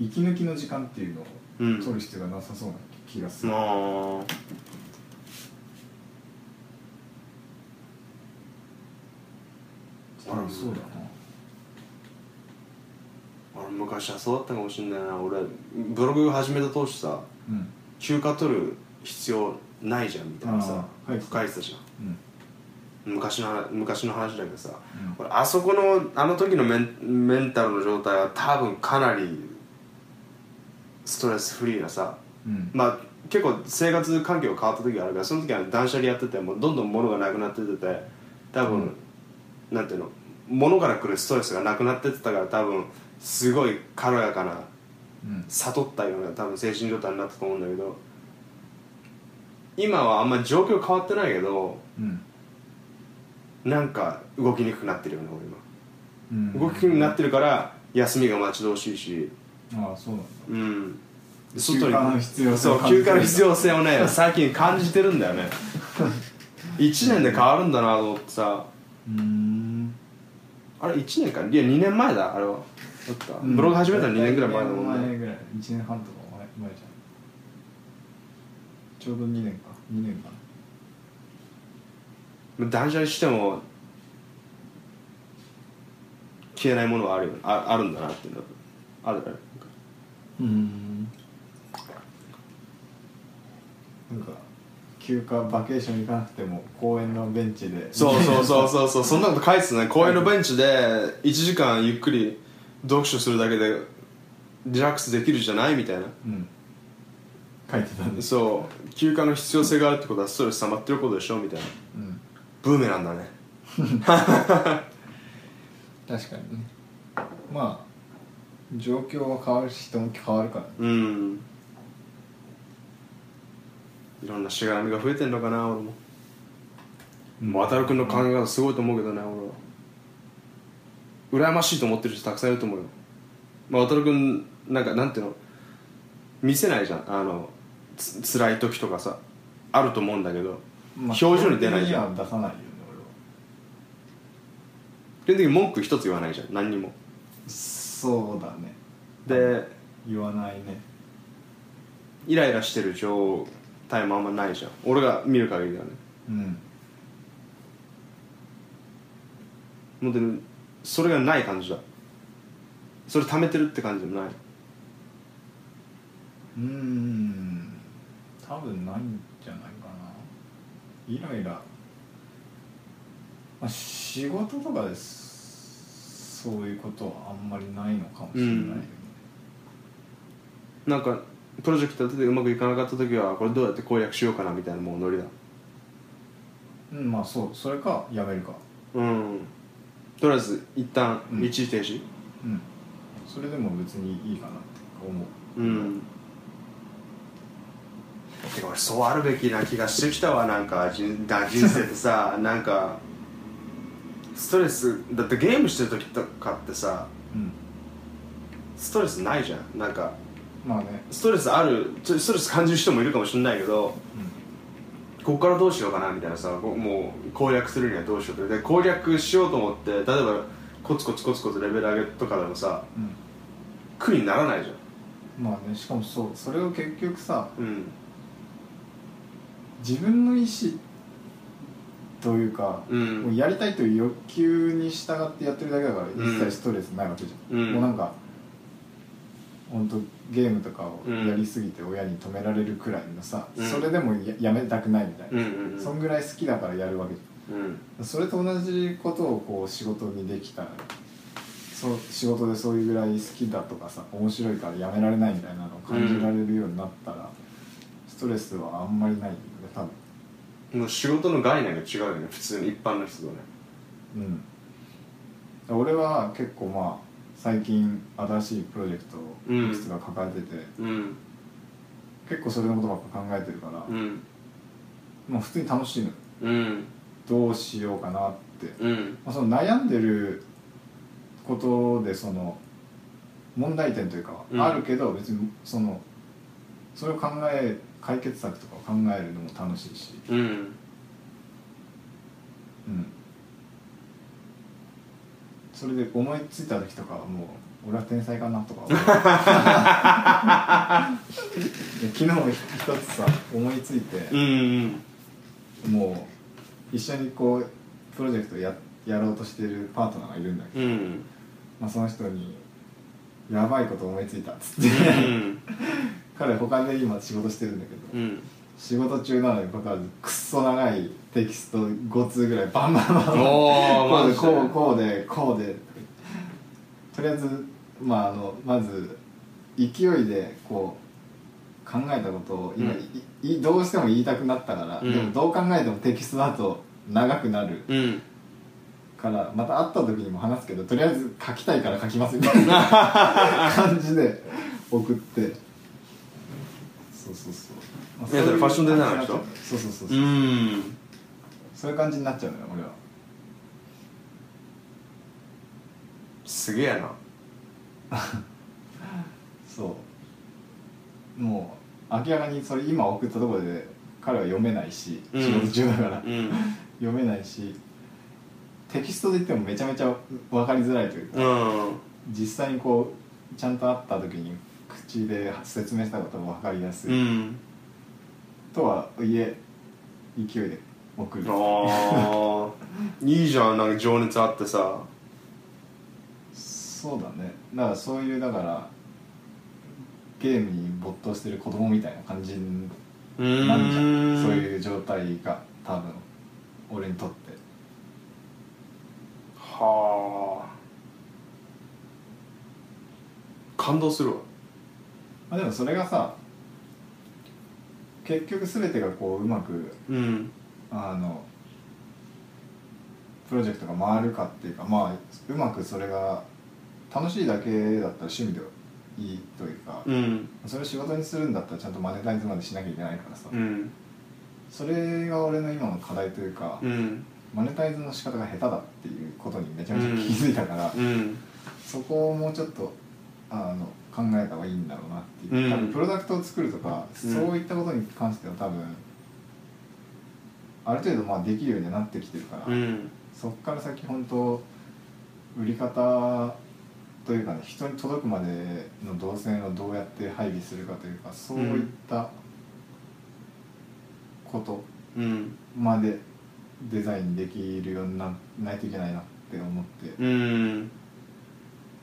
う息抜きの時間っていうのをうん取る必要がなさそうな気がする、うん。ああ多分そうだな。俺昔はそうだったかもしんないな俺。ブログ始めた当初さうん。休暇取る必要ないじゃんみたいなさ書いてたじゃん。うん。昔の話昔の話だけどさ、うん。俺あそこのあの時のメンメンタルの状態は多分かなりストレスフリーなさうん。まあ結構生活環境が変わった時があるからその時は断捨離やっててもうどんどん物がなくなってってて多分、うん。なんていうの物から来るストレスがなくなってってたから多分すごい軽やかなうん。悟ったような多分精神状態になったと思うんだけど今はあんまり状況変わってないけどうん。なんか動きにくくなってるよねうん。俺今動きにくくなってるから休みが待ち遠しいし。ああそうなんだ。うん。休暇の必要性そう休暇の必要性をね 最近感じてるんだよね。1年で変わるんだなと思ってさ。うん。あれ1年か？いや2年前だあれは。だった、うん。ブログ始めたの2年ぐらい前だもん2年ぐらい。1年半とか前前じゃんちょうど2年か。2年か断捨離しても消えないものはあるよああるんだなっていうのは。あるよねうん。なんか休暇バケーション行かなくても公園のベンチで。そうそうそうそうそう。そんなこと書いてたね。公園のベンチで1時間ゆっくり読書するだけでリラックスできるじゃない？みたいな。うん書いてたんです。そう休暇の必要性があるってことはストレス溜まってることでしょみたいな。うん。ブーメランだね。確かにね。まあ状況は変わるし人も変わるから。ねうん。いろんなしがらみが増えてんのかな俺も。もう渡君の考え方すごいと思うけどね俺は。羨ましいと思ってる人たくさんいると思うよ、まあ、渡君なんかなんていうの？見せないじゃん。あのつ辛い時とかさあると思うんだけど、まあ表情に出ないじゃん。表には出さないよね本的に文句一つ言わないじゃん。何にも。そうだね。で言わないね。イライラしてる状態もあんまないじゃん。俺が見る限りだね。うん。本当にそれがない感じだ。それ溜めてるって感じでもない。うーん多分ないんじゃないかな。イライラ、まあ、仕事とかですそういうことはあんまりないのかもしれないよね、なんかプロジェクトやっててうまくいかなかった時はこれどうやって攻略しようかなみたいなもうノリだ。うん、まあそう。それかやめるか。うん。とりあえず一旦うん。一時停止？うん。それでも別にいいかなって思う。うん、てか俺そうあるべきな気がしてきたわなんか人だ人生ってさなんかストレスだってゲームしてる時とかってさうん。ストレスないじゃん。なんかまあね。ストレスあるストレス感じる人もいるかもしれないけどここからどうしようかなみたいなさこもう攻略するにはどうしようってで攻略しようと思って例えばコツコツコツコツレベル上げとかでもさうん、うん苦にならないじまあねしかもそうそれを結局さゃんうん自分の意思というか、うん。もうやりたいという欲求に従ってやってるだけだから一切ストレスないわけじゃん、うん。もうなんか本当ゲームとかをうんやりすぎて親に止められるくらいのさ、うん。それでもややめたくないみたいな、うんうんうん。そんぐらい好きだからやるわけじうん。ゃん。それと同じことをこう仕事にできたらそう仕事でそういうぐらい好きだとかさ面白いからやめられないみたいなのを感じられるようになったら、ストレスはあんまりないよね多分。もう仕事の概念が違うよね普通に一般の人とね。うん。俺は結構まあ最近新しいプロジェクトをいくつか抱えてて、うん。結構それのことばっか考えてるから、うん。まあ普通に楽しいのうん。どうしようかなって、うん。まあ、その悩んでることでその問題点というかうん。あるけど別にそのそれを考え解決策とかを考えるのも楽しいし。うん。うん。それで思いついた時とかはもう俺は天才かなとか 昨日も一つさ思いついてうんもう一緒にこうプロジェクトややろうとしてるパートナーがいるんだけど、うん。まあ、その人に「やばいこと思いついた」っつって。うん 彼他で今仕事してるんだけど、うん。仕事中なのにかかわらずくっそ長いテキスト5通ぐらいバンバンバンバン。こうでこうこうでこうでとりあえずまああのまず勢いでこう考えたことを今、うん。いいどうしても言いたくなったから、うん。でもどう考えてもテキストだと長くなる。うん。からまた会った時にも話すけどとりあえず書きたいから書きますみたいな 感じで送ってそうそうそう、それファッションデザイナーの人？そうそうそうそう、うん。そういう感じになっちゃうのよ俺は。すげえな。そう。もう明らかにそれ今送ったところで彼は読めないしうん。仕事中だから、うん。読めないしテキストで言ってもめちゃめちゃ分かりづらいというか、うん。実際にこうちゃんと会った時に口で説明したことも分かりやすい、うん。とはいえ勢いで送る。ああ いいじゃんなんか情熱あってさ。そうだね。だからそういうだからゲームに没頭してる子供みたいな感じなんじゃんん。そういう状態が多分俺にとって。はあ。感動するわまあでもそれがさ結局全てがこううまくうん。あのプロジェクトが回るかっていうかまあうまくそれが楽しいだけだったら趣味でいいというか、うん。それを仕事にするんだったらちゃんとマネタイズまでしなきゃいけないからさ、うん。それが俺の今の課題というか、うん。マネタイズの仕方が下手だっていうことにめちゃめちゃ気づいたから、うん。そこをもうちょっとあの考えた方がいいんだろうなっていう、うん。多分プロダクトを作るとか、うん。そういったことに関しては多分ある程度まあできるようにはなってきてるから、うん。そっから先本当売り方というかね人に届くまでの動線をどうやって配備するかというかそういったことうん。までデザインできるようになないといけないなって思って、うん。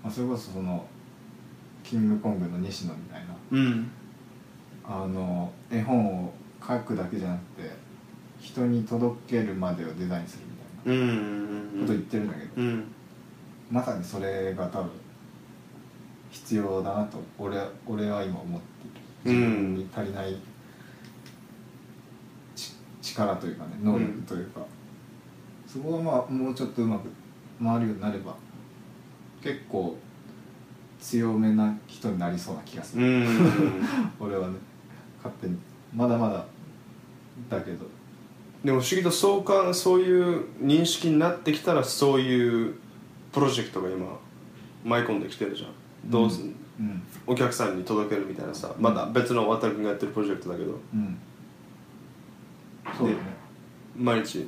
まあ、それこそそのキングコングの西野みたいな。うんあの絵本を描くだけじゃなくて人に届けるまでをデザインするみたいな。うん。こと言ってるんだけど、うんまさにそれが多分必要だなと俺は俺は今思ってる。自分に足りないち力というかね能力というか、そこがまあもうちょっとうまく回るようになれば結構強めな人になりそうな気がすうる、ん。俺はね勝手に。まだまだだけど。でも不思議とそうかそういう認識になってきたらそういうプロジェクトが今舞い込んできてるじゃん。どうす、うん。お客さんに届けるみたいなさまだ別の渡君がやってるプロジェクトだけど。うん。そうだね。毎日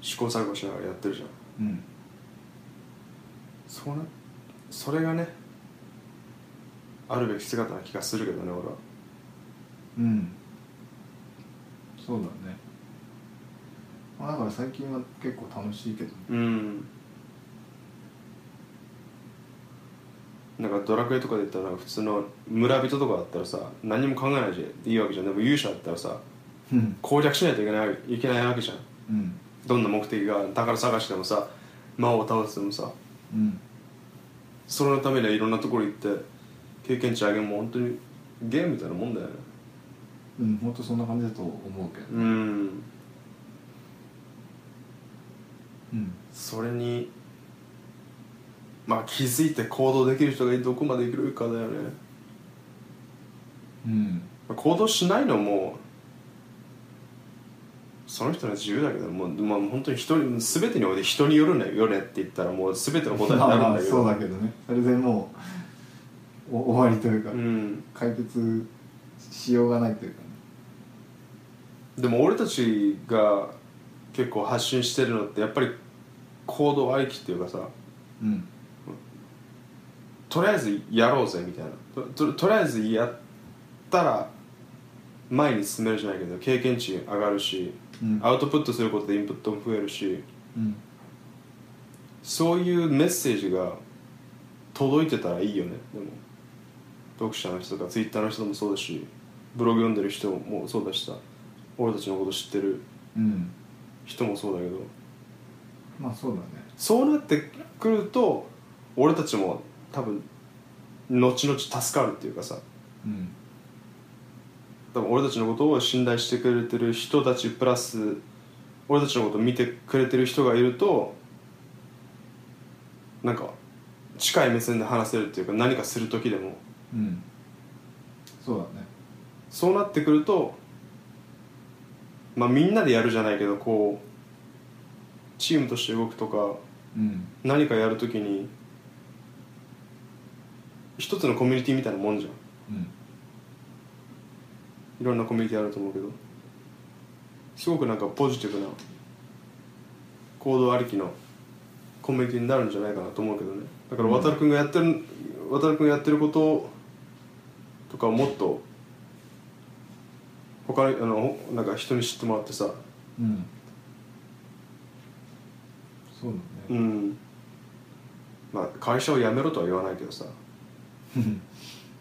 試行錯誤しながらやってるじゃん。うん。そうなそれがねあるべき姿な気がするけどね俺は。うん。そうだね。まあだから最近は結構楽しいけどね。うん。なんかドラクエとかで言ったら普通の村人とかだったらさ何も考えないでいいわけじゃん。でも勇者だったらさうん。攻略しないといけないいけないわけじゃん。うん。どんな目的が宝探しでもさ魔王を倒すでもさ。うんそのためにはいろんなところ行って経験値上げるも本当にゲームみたいなもんだよね。うん本当そんな感じだと思うけどうん。うん。それにまあ気づいて行動できる人がどこまでいけるかだよね。うん。行動しないのもその人の自由だけどもう、まあ、本当に人に全てにおいて人によるねよねって言ったらもう全ての答えにまあなるんだけど。まあそうだけどね。それでもうお終わりというか、うん。解決しようがないというかね。でも俺たちが結構発信してるのってやっぱり行動ありきっていうかさうん。とりあえずやろうぜみたいな。とととりあえずやったら前に進めるじゃないけど経験値上がるし、うん。アウトプットすることでインプットも増えるしうん。そういうメッセージが届いてたらいいよね。でも読者の人とかツイッターの人もそうだしブログ読んでる人もそうだしさ俺たちのこと知ってるうん。人もそうだけど。まあそうだね。そうなってくると俺たちも多分後々助かるっていうかさ。うん多分俺たちのことを信頼してくれてる人たちプラス俺たちのことを見てくれてる人がいるとなんか近い目線で話せるっていうか何かする時でもうん。そうだね。そうなってくるとまあみんなでやるじゃないけどこうチームとして動くとかうん。何かやるときに一つのコミュニティみたいなもんじゃん。うんいろんなコミュニティあると思うけどすごくなんかポジティブな行動ありきのコミュニティになるんじゃないかなと思うけどね。だから渡君がやってる渡君がやってることとかをもっと他にあのほなんか人に知ってもらってさ。うん。そうだね。うん。まあ会社を辞めろとは言わないけどさ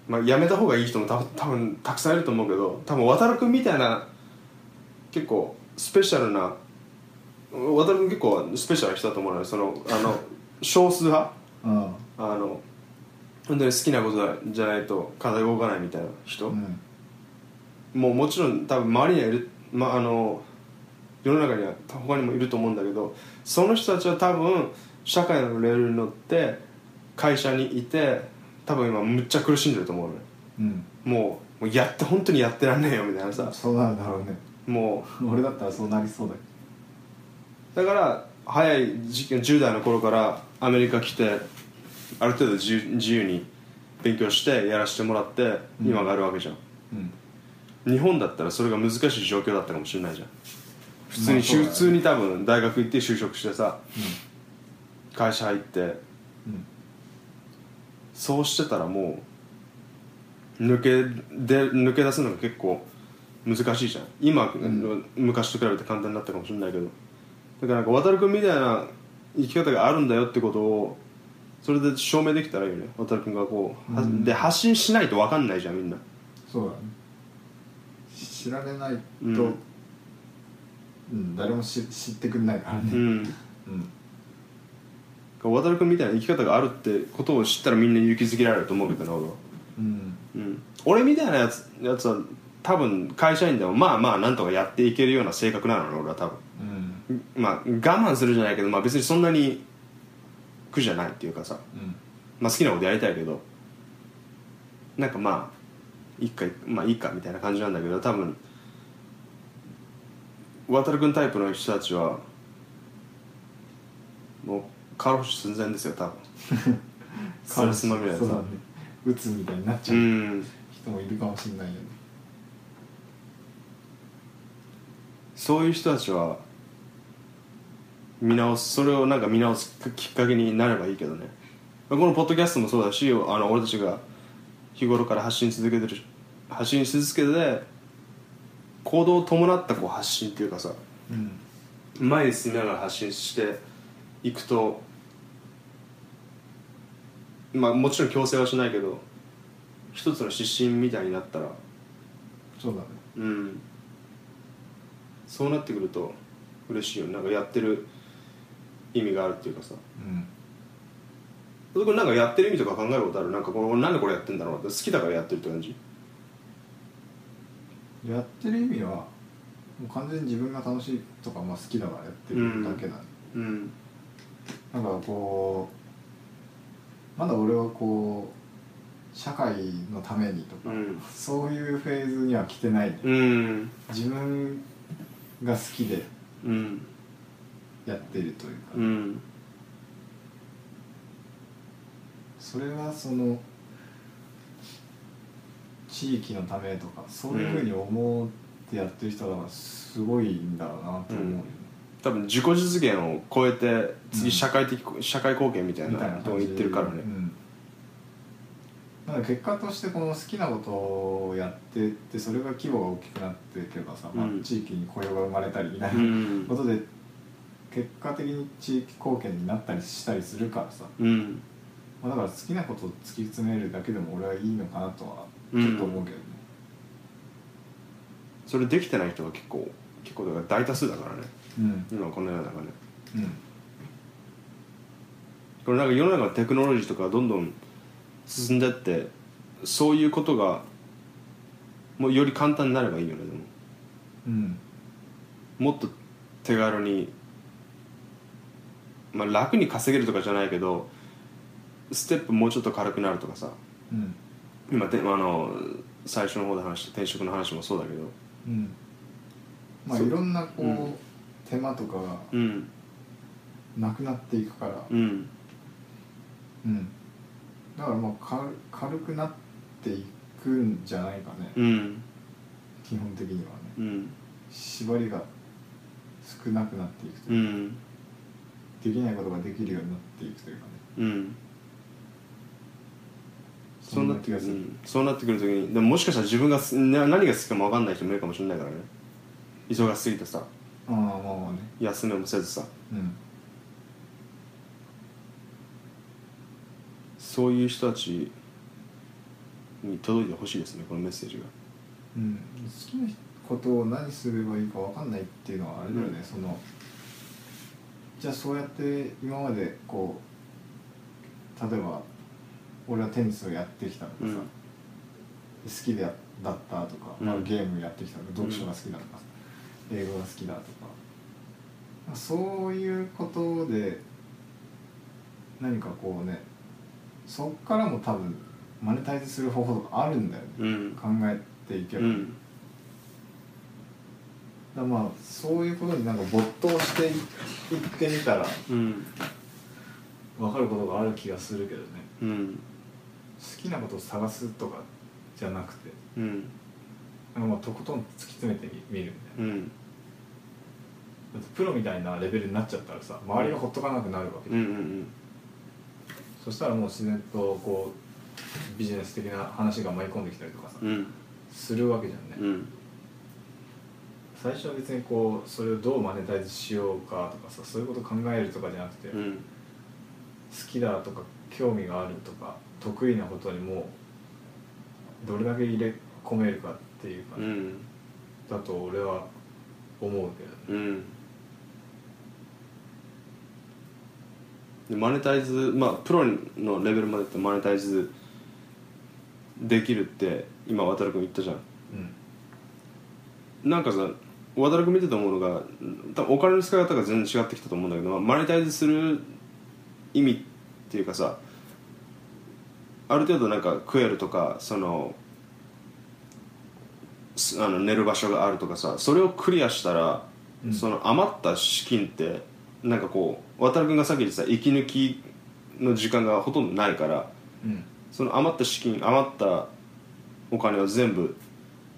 まあ辞めた方がいい人も多分多分たくさんいると思うけど多分渡君みたいな結構スペシャルな渡君結構スペシャルな人だと思うのよ。そのあの 少数派？ああの本当に好きなことじゃないと体動かないみたいなあ人、うん。もうもちろん多分周りにはいる、まあ、あの世の中には他にもいると思うんだけどその人たちは多分社会のレールに乗って会社にいて多分今むっちゃ苦しんでると思うのようん。もうもうやって本当にやってらんねえよみたいなさ。そうなんだろうね。も俺だったらそうなりそうだけうだから早い時期10代の頃からアメリカ来てある程度自由自由に勉強してやらせてもらってうん。今があるわけじゃん、どうん。日本だったらそれが難しい状況だったかもしれないじゃん。普通に、まあそうだね。普通に多分大学行って就職してさ会社入ってうんそうしてたらもう抜けで抜け出すのが結構難しいじゃん。今、ん昔と比べて簡単になったかもしれないけど。だからなんか渡君みたいな生き方があるんだよってことをそれで証明できたらいいよね。渡君がこう、はうん。で発信しないと分かんないじゃんみんな。そうだね。知られないと、ううんん誰も知知ってくれないからね。うん。うん渡君みたいな生き方があるってことを知ったらみんな勇気づけられると思うけどな俺は、うん。うん、俺みたいなやつやつは多分会社員でもまあまあなんとかやっていけるような性格なのね俺は多分。うん。まあ我慢するじゃないけど、まあ、別にそんなに苦じゃないっていうかさ、うん。まあ、好きなことやりたいけど。なんかまあいいかまあいいかみたいな感じなんだけど多分渡君タイプの人たちはもう過労死寸前ですよ多分。ストレスまみれでさそうだね。うつみたいになっちゃううん。人もいるかもしれないよね。そういう人たちは見直すそれをなんか見直すきっかけになればいいけどね。このポッドキャストもそうだしあの俺たちが日頃から発信続けてる発信し続けて行動を伴ったこう発信っていうかさうん。前に進みながら発信していくとまあもちろん強制はしないけど一つの指針みたいになったらそうだね。うん。そうなってくると嬉しいよなんかやってる意味があるっていうかさ。うん。そこなんかやってる意味とか考えることある？なんかこれなんでこれやってんだろうって。好きだからやってるって感じ？やってる意味はもう完全に自分が楽しいとか、まあ、好きだからやってるだけだね、うんなんかこうまだ俺はこう社会のためにとか、うん。そういうフェーズには来てないねうん。自分が好きでうん。やってるというか、うん。それはその地域のためとかそういうふうに思ってやってる人だからすごいんだろうなと思うよね、多分自己実現を超えてうん次社会的、社会貢献みたいなとこ行ってるからね。うん。結果としてこの好きなことをやってってそれが規模が大きくなっていけばさ、まあうん。地域に雇用が生まれたりみたいうん。なことで結果的に地域貢献になったりしたりするからさ、うん。まあ、だから好きなことを突き詰めるだけでも俺はいいのかなとはちょっと思うけどね、それできてない人が結構結構だから大多数だからねうん。今この世の中ね。うん。これなんか世の中のテクノロジーとかどんどん進んでってそういうことがもうより簡単になればいいよねでも。うん。もっと手軽に、まあ、楽に稼げるとかじゃないけどステップもうちょっと軽くなるとかさ。うん。今であの最初の方で話した転職の話もそうだけど。うん。まあそう。いろんなこう、うん手間とかがうん。なくなっていくから、うん。うん、だからまあ軽軽くなっていくんじゃないかね、うん。基本的にはね。うん。縛りが少なくなっていくとういうか、ん。できないことができるようになっていくというかね。うん。そうなってくる、うん。そうなってくる時にでももしかしたら自分がすな何が好きかも分かんない人もいるかもしれないからね。忙しすぎてさああまあまあね。休めもせずさ。うん。そういう人たちに届いてほしいですねこのメッセージが。うん、好きなことを何すればいいか分かんないっていうのはあれだよね、うん。そのじゃあそうやって今までこう例えば俺はテニスをやってきたとかさ、うん。好きでだったとか、うん。まあ、ゲームやってきたとか読書が好きだとか、英語が好きだとか。まあそういうことで何かこうねそっからも多分マネタイズする方法とかあるんだよね、うん。考えていけば、うん。らまあそういうことになんか没頭していってみたらうん。分かることがある気がするけどね。うん。好きなことを探すとかじゃなくてうんなんかまあとことん突き詰めてみるみたいな。うん。だってプロみたいなレベルになっちゃったらさ周りがほっとかなくなるわけ。うんうんそしたらもう自然とこうビジネス的な話が舞い込んできたりとかさ、するわけじゃんね、うん。最初は別にこうそれをどうマネタイズしようかとかさそういうこと考えるとかじゃなくて、好うん。きだとか興味があるとか得意なことにもどれだけ入れ込めるかっていうか、うん。だと俺は思うけどね。うん。でマネタイズまあプロのレベルまでってマネタイズできるって今渡君言ったじゃん。うん。なんかさ渡君見てて思うのが多分お金の使い方が全然違ってきたと思うんだけど、まあマネタイズする意味っていうかさある程度なんか食えるとかそのすあの寝る場所があるとかさそれをクリアしたら、うん。その余った資金ってなんかこう渡君がさっき言ってた息抜きの時間がほとんどないからうん。その余った資金余ったお金を全部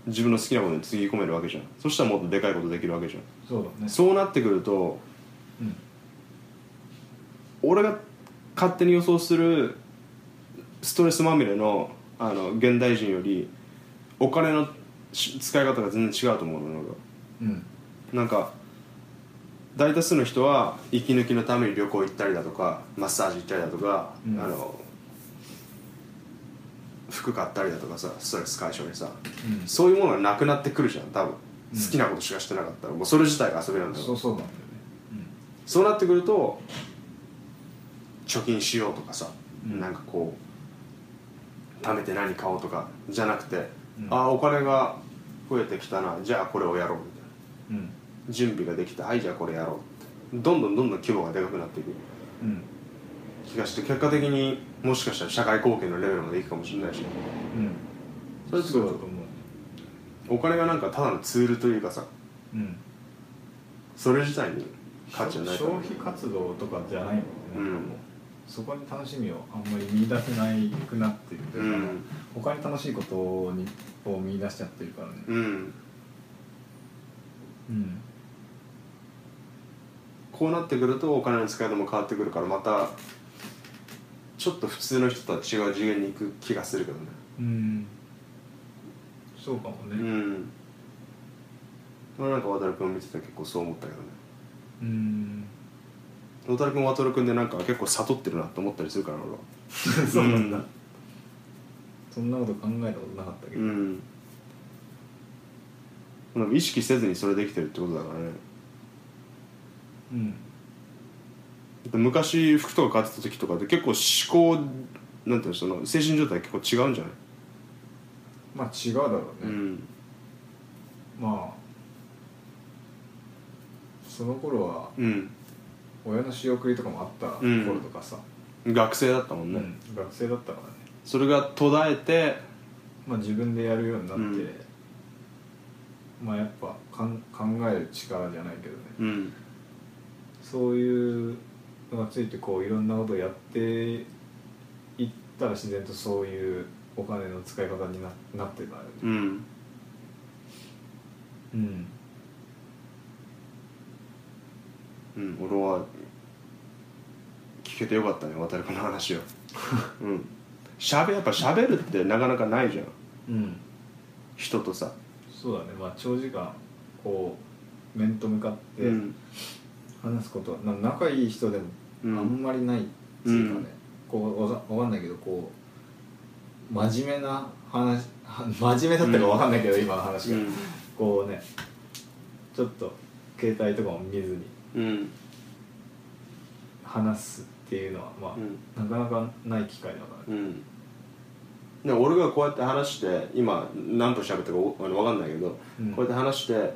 自分の好きなことにつぎ込めるわけじゃん。そしたらもっとでかいことできるわけじゃん。そうだね。そうなってくるとうん。俺が勝手に予想するストレスまみれのあの現代人よりお金のし使い方が全然違うと思うの俺はうん。なんか大多数の人は息抜きのために旅行行ったりだとかマッサージ行ったりだとか、うん。あの服買ったりだとかさストレス解消にさうん。そういうものがなくなってくるじゃん多分。うん。好きなことしかしてなかったらもうそれ自体が遊びなんだよ。そうそうなんだよね。そうなってくると貯金しようとかさ、うん。なんかこう貯めて何買おうとかじゃなくて、うん。ああお金が増えてきたな。じゃあこれをやろうみたいな。うん。準備ができたはいじゃあこれやろう。ってどんどんどんどん規模がでかくなっていく。うん。気がして結果的にもしかしたら社会貢献のレベルまでいくかもしれないし。うん。そうだと思う。お金がなんかただのツールというかさ。うん。それ自体に価値はない消費活動とかじゃないもんね、うんそこに楽しみをあんまり見出せないくなってるというか、うん。他に楽しいことにを見出しちゃってるからね。うん。うん。こうなってくるとお金の使い方も変わってくるからまたちょっと普通の人とは違う次元に行く気がするけどね。うん。そうかもね。うん。俺なんか渡君見てて結構そう思ったけどね。うん渡君渡君でなんか結構悟ってるなって思ったりするから俺は。そうなんだ、そんなこと考えたことなかったけど、うん。なんか意識せずにそれできてるってことだからね。うん。昔服とか買ってた時とかって結構思考なんていうのその精神状態結構違うんじゃない？まあ違うだろうね、うん。まあその頃はうん親の仕送りとかもあったうん。頃とかさ、学生だったもんね、うん。学生だったからね。それが途絶えてまあ自分でやるようになって、うん。まあやっぱかん考える力じゃないけどね。うん。そういうのがついてこういろんなことをやっていったら自然とそういうお金の使い方にななってたよね。うんうん。うん俺は聞けてよかったね渡君の話を。うん。しゃべやっぱしゃべるってなかなかないじゃん。うん。人とさ。そうだね。まあ長時間こう面と向かってうん。話すことは、な仲いい人でもあうん。んまりないっていうかね、うんこうわかわかんないけどこう真面目な話は 真面目だったかわかんないけど、今の話が、うん。こうねちょっと携帯とかも見ずにうん。話すっていうのはまあ、うん。なかなかない機会だからね。うん。で俺がこうやって話して今何分喋ったかおあの分かんないけど、うん。こうやって話して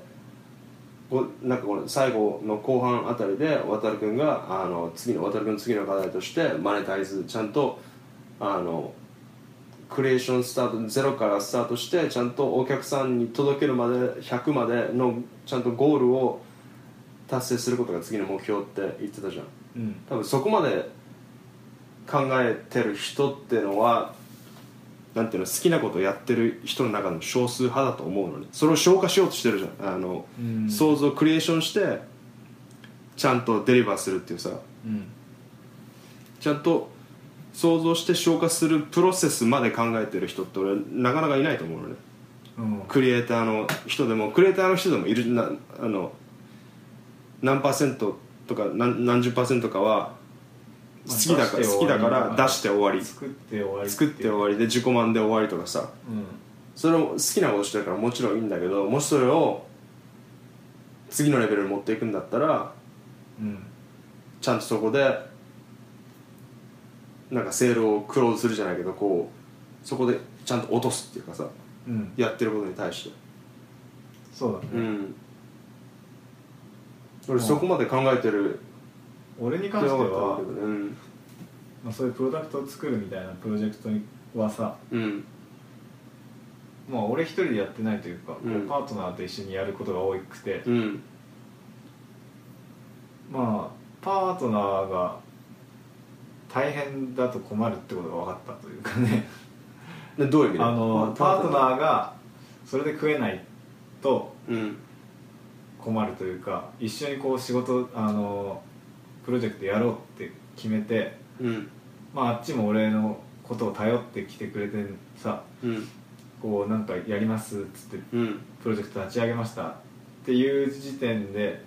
こうなんかこの最後の後半あたりで渡君があの次の渡君の次の課題としてマネタイズちゃんとあのクリエーションスタートゼロからスタートしてちゃんとお客さんに届けるまで100までのちゃんとゴールを達成することが次の目標って言ってたじゃん。うん。多分そこまで考えてる人っていうのはなんていうの好きなことをやってる人の中の少数派だと思うのね。それを消化しようとしてるじゃん。あの、うん。想像クリエーションしてちゃんとデリバーするっていうさ。うん。ちゃんと想像して消化するプロセスまで考えてる人って俺なかなかいないと思うのね。うん。クリエイターの人でもクリエイターの人でもいるなあの何パーセントとか何何十パーセントかは好きだから好きだから出して終わり。作って終わり作って終わりで自己満で終わりとかさ。うん。それも好きなことしてるからもちろんいいんだけどもしそれを次のレベルに持っていくんだったらうん。ちゃんとそこでなんかセールをクローズするじゃないけどこうそこでちゃんと落とすっていうかさうん。やってることに対して。そうだね、うん俺そこまで考えてる。俺に関してはったん。まあ、そういうプロダクトを作るみたいなプロジェクトはさうん。まあ俺一人でやってないというか、うん。パートナーと一緒にやることが多くて、うん。まあパートナーが大変だと困るってことが分かったというかね。でどういう意味で？あのパートナーがそれで食えないとうん困るというか一緒にこう仕事あのプロジェクトやろうって決めて、うん。まあ、あっちも俺のことを頼ってきてくれてさうん。こうなんかやりますっつってうん。プロジェクト立ち上げました。っていう時点で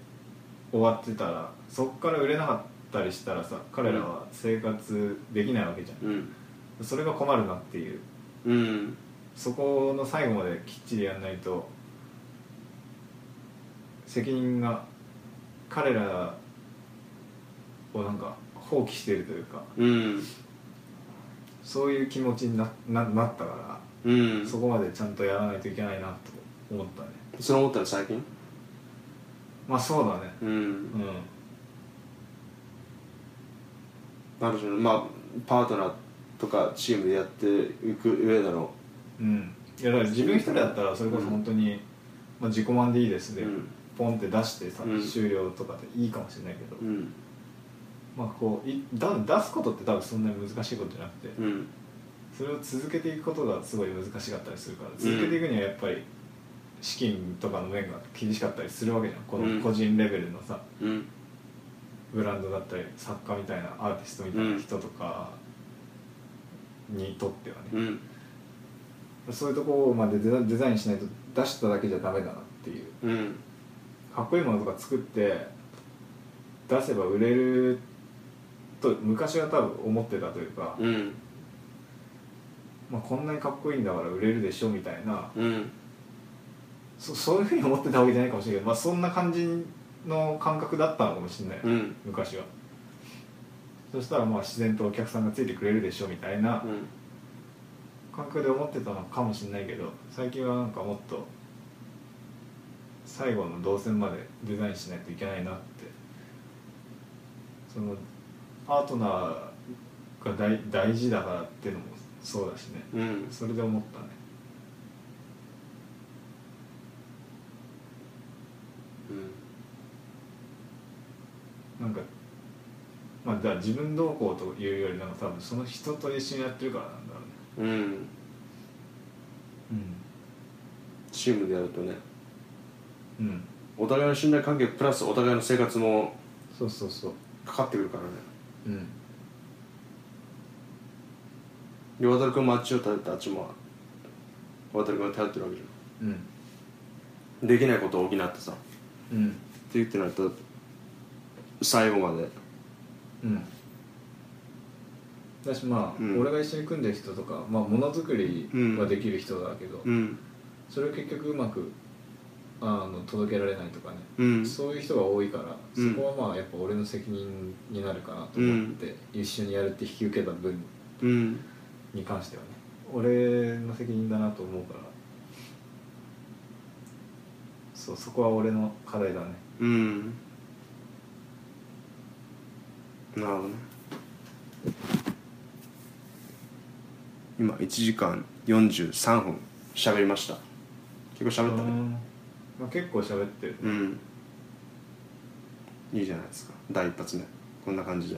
終わってたらそっから売れなかったりしたらさ彼らは生活できないわけじゃん。うん。それが困るなっていう。うん。そこの最後まできっちりやんないと責任が彼らをなんか放棄してるというかうん。そういう気持ちになななったからうん。そこまでちゃんとやらないといけないなと思ったね。それ思ったの最近？まあそうだね。うん。うん。ある種のまあパートナーとかチームでやっていく上でのう。ん。いやだから自分一人だったらそれこそ本当に、まあ、自己満でいいですで、うんポンって出してさ、うん。終了とかでいいかもしれないけど、うん。まあこういだ出すことって多分そんなに難しいことじゃなくて、うん。それを続けていくことがすごい難しかったりするから続けていくにはやっぱり資金とかの面が厳しかったりするわけじゃん。こうん。の個人レベルのさうん。ブランドだったり作家みたいなアーティストみたいな人とかにとってはね、うん。そういうところまでデザデザインしないと出しただけじゃダメだなっていううんかっこいいものとか作って出せば売れると昔は多分思ってたというか、うん。まあ、こんなにかっこいいんだから売れるでしょみたいなうん。そそういうふうに思ってたわけじゃないかもしれないけど、まあ、そんな感じの感覚だったのかもしれない、うん。昔は。そしたらまあ自然とお客さんがついてくれるでしょみたいなうん。感覚で思ってたのかもしれないけど最近はなんかもっと最後の動線までデザインしないといけないなって。そのパートナーが大大事だからっていうのもそうだしね。うん。それで思ったね。なんかまあだ自分どうこうというよりなんか多分その人と一緒にやってるからなんだろうね。うん。うん。チームでやるとねうん。お互いの信頼関係プラスお互いの生活もそうそうそう。かかってくるからね。うん。で渡君もあっちを頼ってあっちも渡君を頼ってるわけじうん。ゃん。できないことを補ってさっうん。て言ってなると最後まで。うん。だしまあ、うん。俺が一緒に組んでる人とかまあものづくりはできる人だけど、うん。それを結局うまくあの届けられないとかね、うん。そういう人が多いから、うん。そこはまあやっぱ俺の責任になるかなと思って、一緒にやるって引き受けた分うん。に関してはね。俺の責任だなと思うから。そうそこは俺の課題だね。うん。なるほどね。今1時間43分喋りました。結構喋ったね。うんまあ、結構喋ってる。うん。いいじゃないですか。第一発目。こんな感じで。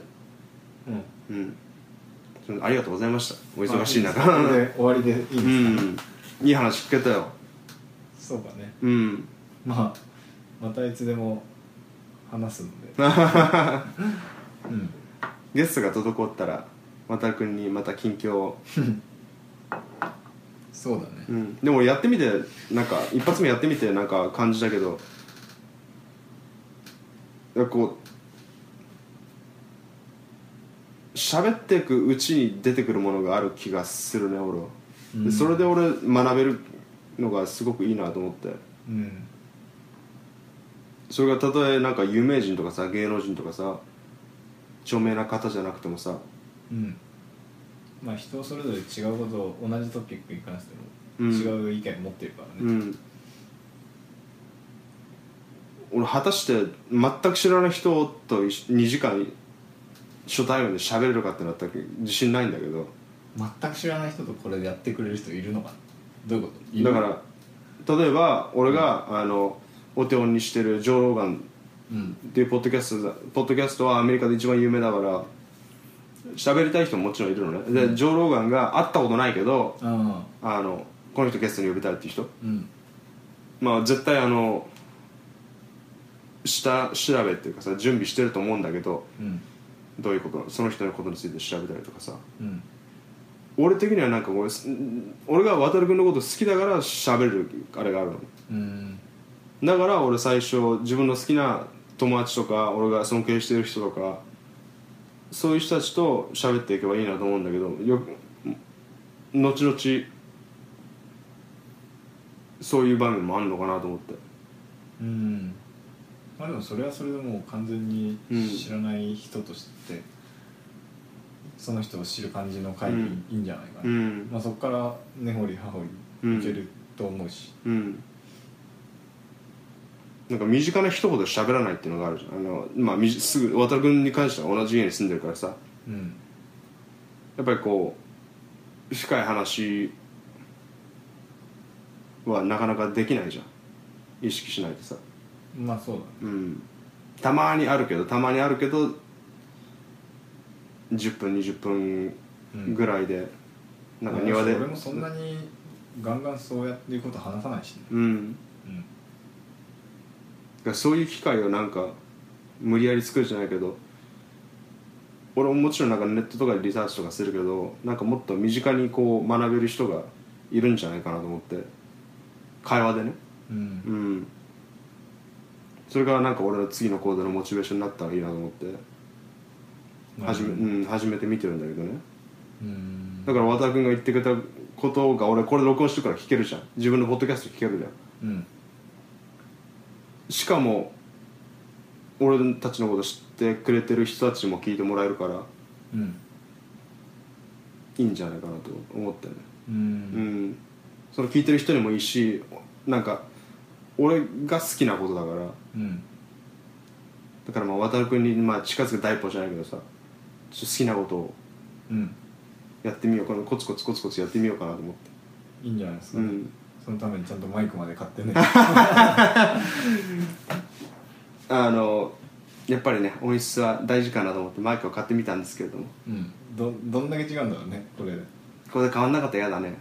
うん。うん。それありがとうございました。お忙しい中。まあこれで終わりでいいですか、うん。いい話聞けたよ。そうかね。うん。まあまたいつでも話すので。うん。ゲストが滞ったら渡君にまた近況を、そうだね。うん、でもやってみてなんか一発目やってみてなんか感じたけどこう喋っていくうちに出てくるものがある気がするね俺は、でそれで俺学べるのがすごくいいなと思って。うん。それがたとえなんか有名人とかさ芸能人とかさ著名な方じゃなくてもさうんまあ人それぞれ違うことを同じトピックに関してうん。も違う意見持ってるからね。うん。俺果たして全く知らない人と2時間初対面で喋れるかってなったら自信ないんだけど。全く知らない人とこれでやってくれる人いるのか？などういうこと？だから例えば俺が、あのお手本にしてるジョー・ローガンうん。っていうポッドキャストだポッドキャストはアメリカで一番有名だから喋りたい人ももちろんいるのね。で、ジョー・ローガンが会ったことないけどああのこの人ゲストに呼びたいっていう人。うん。まあ絶対あの下調べっていうかさ準備してると思うんだけどうん。どういうことその人のことについて調べたりとかさ。うん。俺的にはなんか俺す俺が渡君のこと好きだから喋れるあれがあるの。うん。だから俺最初自分の好きな友達とか俺が尊敬してる人とかそういう人たちと喋っていけばいいなと思うんだけどよ後々そういう場面もあるのかなと思って。うん。まあでもそれはそれでもう完全にうん知らない人として、その人を知る感じの回でいい,、うん。んじゃないかな、うん。まあ、そこから根掘り葉掘りいけると思うし、うんなんか身近な人ほど喋らないっていうのがあるじゃん。あの、まあ、みじすぐ渡君に関しては同じ家に住んでるからさ。うん。やっぱりこう深い話はなかなかできないじゃん。意識しないとさ。まあそうだね。うん。たまにあるけどたまにあるけど10分20分ぐらいで、なんか庭で。俺もそんなにガンガンそうやっていうこと話さないしね。うんそういう機会をなんか無理やり作るじゃないけど俺ももちろんなんかネットとかでリサーチとかするけどなんかもっと身近にこう学べる人がいるんじゃないかなと思って会話でね。うん。うん。それがなんか俺の次の行動のモチベーションになったらいいなと思って。始め,、うん、始めて見てるんだけどね。うん。だから渡君が言ってくれたことが俺これ録音してるから聞けるじゃん。自分のポッドキャスト聞けるじゃん。うんしかも俺たちのこと知ってくれてる人たちも聞いてもらえるからうん。いいんじゃないかなと思ってね。ううん。んその聞いてる人にもいいしなんか俺が好きなことだから。うん。だからまあ渡君にまあ近づく第一歩じゃないけどさちょっと好きなことをうん。やってみよう。かなコツコツコツコツやってみようかなと思って。いいんじゃないですかね、うんそのためにちゃんとマイクまで買ってね。あのやっぱりね音質は大事かなと思ってマイクを買ってみたんですけれども。うん。どどんだけ違うんだろうねこれで。これで変わんなかったら嫌だね。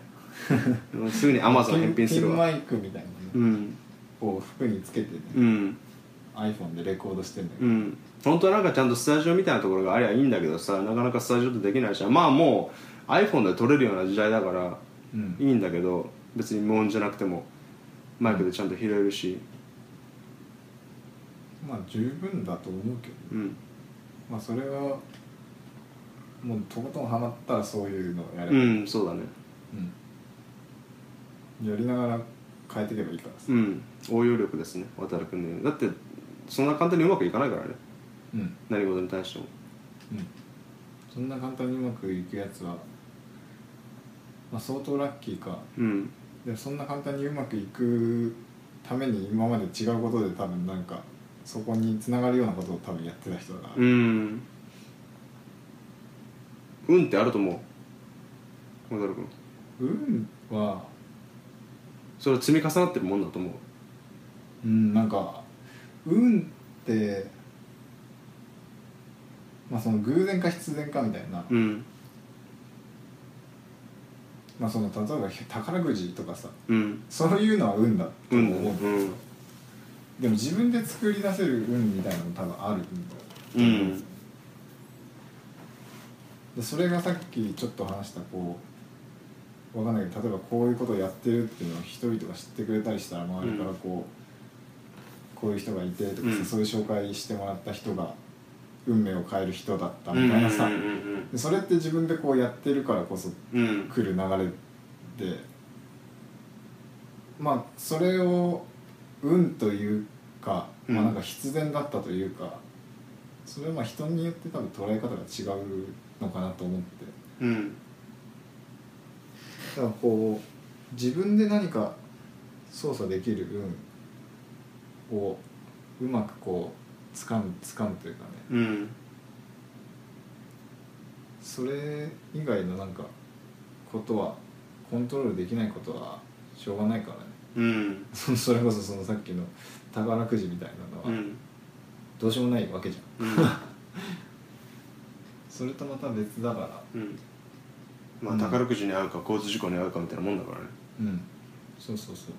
もうすぐに Amazon 返品するわ。ピンマイクみたいなね、うん。こう服につけてね、うん。iPhone でレコードしてんだけど、うん。本当はなんかちゃんとスタジオみたいなところがありゃいいんだけどさなかなかスタジオってできないじゃんまあもう iPhone で撮れるような時代だからうん。いいんだけど別に無音じゃなくてもマイクでちゃんと拾えるし。まあ十分だと思うけど。うん。まあそれはもうとことんハマったらそういうのをやれうば、んそうだね。うん。やりながら変えていけばいいからさ。うん。応用力ですね渡君のように。だってそんな簡単にうまくいかないからね。うん。何事に対しても。うん。そんな簡単にうまくいくやつは、まあ、相当ラッキーか。うんでもそんな簡単にうまくいくために今まで違うことで多分なんかそこに繋がるようなことを多分やってた人だから、うん運ってあると思う。渡君。運はそれは積み重なってるもんだと思う。うんなんか運ってまあその偶然か必然かみたいな、うんまあその例えば宝くじとかさうん。そういうのは運だとう。んだ思う、ねうん。でも自分で作り出せる運みたいなのも多分あるんだよ。うん。でそれがさっきちょっと話したこうわかんないけど例えばこういうことをやってるっていうのを人々が知ってくれたりしたら周りからこう、こういう人がいてとかさ、うん。そういう紹介してもらった人が運命を変える人だったみたいなさ、それって自分でこうやってるからこそ来る流れでまあそれを運というか、まあうんなんか必然だったというかそれはまあ人によって多分捉え方が違うのかなと思って。うん。だからこう自分で何か操作できる運をうまくこう掴む掴むというかね。うん。それ以外のなんかことはコントロールできないことはしょうがないからね。うん。そ それこそそのさっきの宝くじみたいなのはうん。どうしようもないわけじゃん、うん。それとまた別だから。うん。まあうん。宝くじに遭うか交通事故に遭うかみたいなもんだからね。うん。そうそうそう。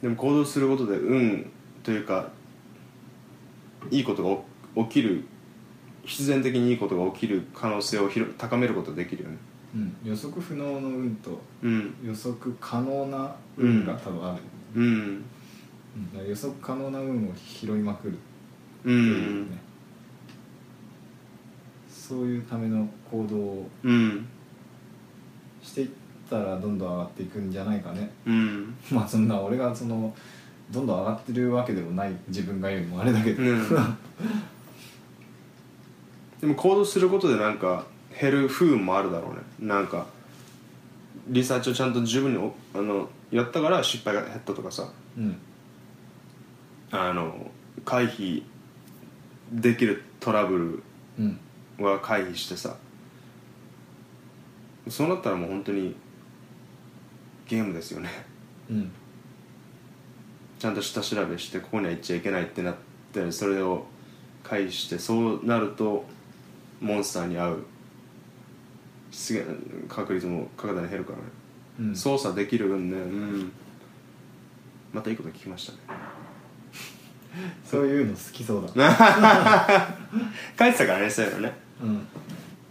でも行動することで運というかいいことが起きる必然的にいいことが起きる可能性を広高めることができるよね。うん、予測不能の運とうん。予測可能な運が多分ある、うん。うん。予測可能な運を拾いまくるってういうね、そういうための行動をうん。していったらどんどん上がっていくんじゃないかね。うん。まあそんな俺がそのどんどん上がってるわけでもない自分が言うのもあれだけど、うん。でも行動することでなんか減る不運もあるだろうね。なんかリサーチをちゃんと十分におあのやったから失敗が減ったとかさ。うん。あの回避できるトラブうん。ルは回避してさ。そうなったらもう本当にゲームですよね。うんちゃんと下調べしてここには行っちゃいけないってなってそれを回避してそうなるとモンスターに会う。出現確率も格段に減るからね、うん。操作できる分ね。うんまたいいこと聞きましたね。そういうの好きそうだ。書いてたからねそういうのね、うん。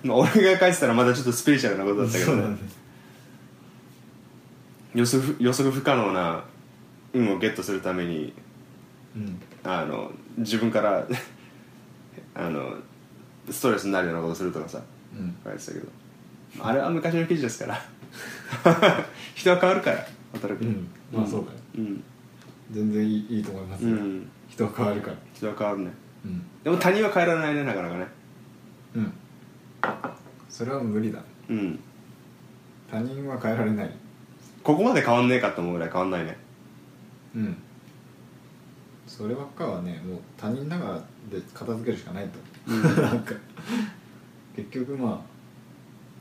まあ、俺が書いてたらまだちょっとスピリチュアルなことだったけどね。予測不予測不可能な運をゲットするためにうん。あの自分から あのストレスになるようなことするとかさうん。書いてたけど。あれは昔の記事ですから。人は変わるから働くうん。まあそうだよ。うん。全然いいいいと思いますよ、うん。人は変わるから。人は変わるね。うん。でも他人は変えられないねなかなかね。うん。それは無理だ。うん。他人は変えられない。ここまで変わんねえかと思うぐらい変わんないねうん。そればっかはねもう他人だからで片付けるしかないと、なんか結局まあ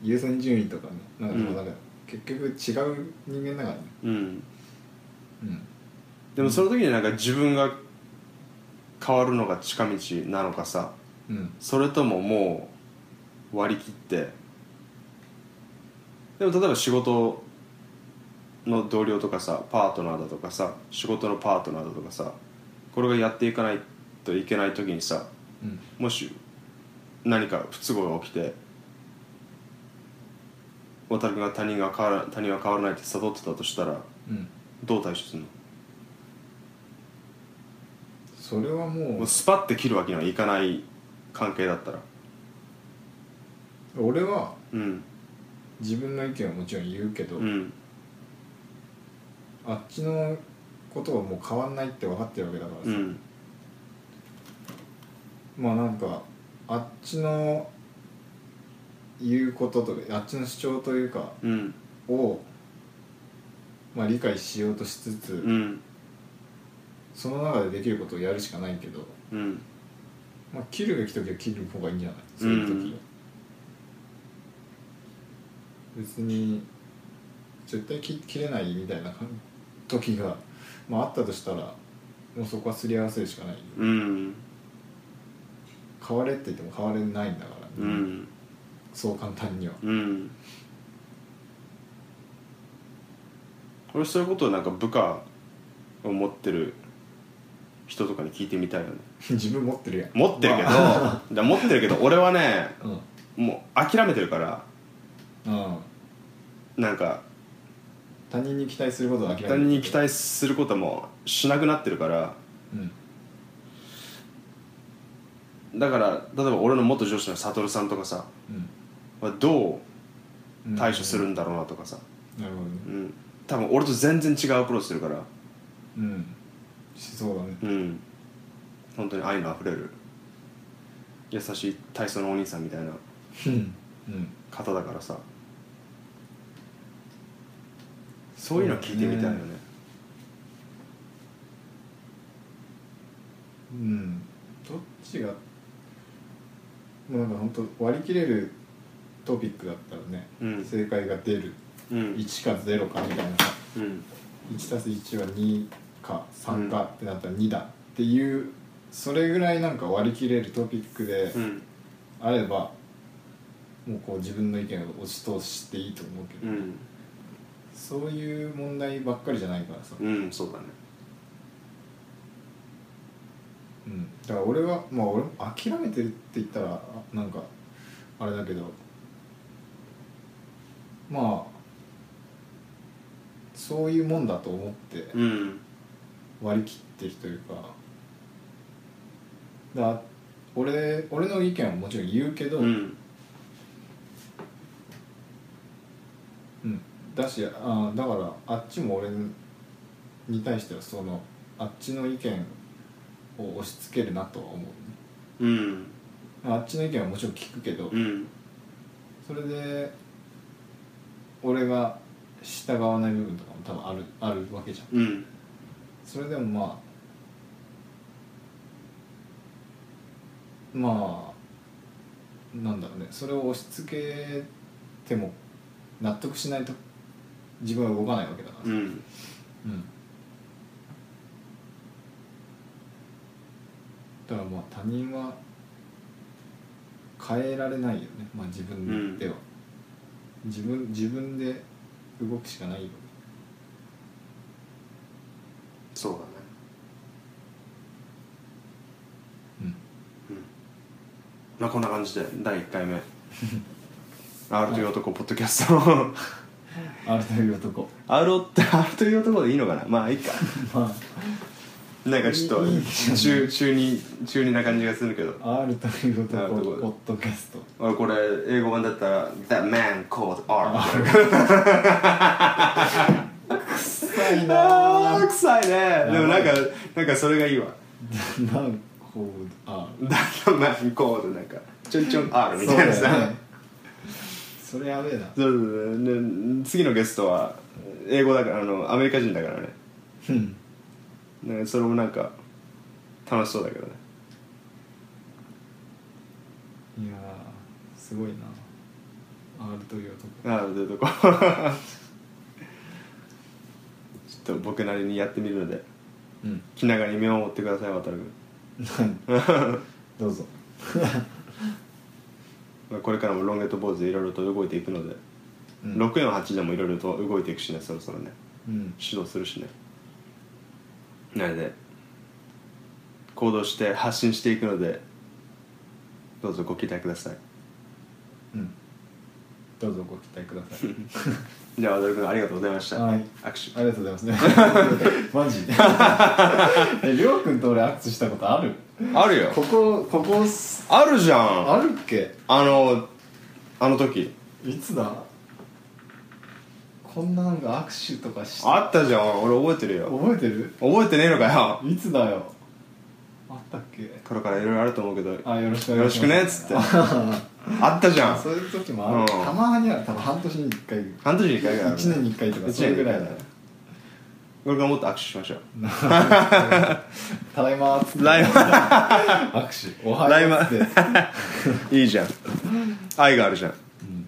優先順位とかねなんかなんか結局違う人間だからね。うん。うん。でもその時になんか自分が変わるのが近道なのかさうん。それとももう割り切ってでも例えば仕事の同僚とかさパートナーだとかさ仕事のパートナーだとかさこれがやっていかないといけない時にさうん。もし何か不都合が起きて渡君が他人が変わら他人は変わらないって悟ってたとしたらうん。どう対処するの？それはもうもうスパッて切るわけにはいかない関係だったら。俺はうん。自分の意見はもちろん言うけど、うんあっちのことはもう変わんないって分かってるわけだからさ、うん。まあなんかあっちの言うこととかあっちの主張というかうん。を、まあ、理解しようとしつつ、うん。その中でできることをやるしかないけど、うん。まあ、切るべき時は切る方がいいんじゃない？そういう時は、うん別に絶対切切れないみたいな感時が、まあ、あったとしたらもうそこはすり合わせるしかない。ようん。変われって言っても変われないんだから、うん。そう簡単には。うん。俺そういうことをなんか部下を持ってる人とかに聞いてみたいよね。自分持ってるやん。持ってるけど、まあ。持ってるけど俺はねあもう諦めてるから。うん、うん、なんか他人に期待することを諦め他人に期待することもしなくなってるからうんだから例えば俺の元上司の悟さんとかさうんはどう対処するんだろうなとかさ、なるほどね。うん、多分俺と全然違うアプローチするから。うん。しそうだね。うん。本当に愛のあふれる優しい体操のお兄さんみたいな方だからさそういうの聞いてみたいよね。うん。どっちがもうなんか本当割り切れるトピックだったらね、うん。正解が出る。うん。1か0かみたいなさ。うん。1たす1は2か3かってなったら2だっていうそれぐらいなんか割り切れるトピックでうん。あればもうこう自分の意見を押し通していいと思うけど、うんそういう問題ばっかりじゃないからさ、うんそうだね。うん、だから俺はまあ俺も諦めてるって言ったらあなんかあれだけど。まあそういうもんだと思って。うん。割り切ってるというか。だ俺俺の意見はもちろん言うけど、うんうんだしあだからあっちも俺に対してはそのあっちの意見を押し付けるなとは思うね。うん。あっちの意見はもちろん聞くけど、うん。それで俺が従わない部分とかも多分あるあるわけじゃん。うん。それでもまあまあなんだろうね。それを押し付けても納得しないと自分は動かないわけだからさ、うん。うん。だからまあ他人は変えられないよね、まあ、自分では、自分自分で動くしかないよね。そうだね。うん。まあこんな感じで第1回目。R という男ポッドキャストの R という男。R ってという男でいいのかな？まあいいか。まなんかちょっと中中二中二な感じがするけど。あ R という男。ポッドキャスト。俺これ英語版だったら「That man called R」臭いあーなぁ臭いね。でもなんかなんかそれがいいわ。なんこう R「That man called」なんかちょんちょん R みたいなさそれやべえな。そうそうそう。で次のゲストは英語だからあのアメリカ人だからね。うん。なんかそれもなんか楽しそうだけどね。いやーすごいな。R という男。ああどういうとこちょっと僕なりにやってみるのでうん。気長に見守ってください渡る どうぞ。君これからもロンゲット坊主でいろいろと動いていくので、うん。648でもいろいろと動いていくしねそろそろね。うん。指導するしね。なので行動して発信していくのでどうぞご期待ください。うん。どうぞご期待ください。じゃあ渡る君ありがとうございました、はい。握手。ありがとうございますね。マジ えりょうくんと俺握手したことある？あるよ。ここここす。あるじゃん。あるっけ？あのあの時。いつだ？こんななんか握手とかして。あったじゃん。俺覚えてるよ。覚えてる？覚えてねえのかよ。いつだよ？あったっけ？これからいろいろあると思うけど。あよろしくよろしくねっつって。あ あったじゃん。そういう時もある、うん。たまにある多分半年に1回。半年に1回ぐらいある1年に1回とかそれぐらいだよこれからもっと握手しましょう。ただいまーっつって。ライ握手。おはようっつって、マいいじゃん。愛があるじゃん。うん。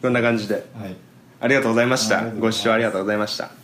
こんな感じで。はい。ありがとうございました。ありがとうございます。ご視聴ありがとうございました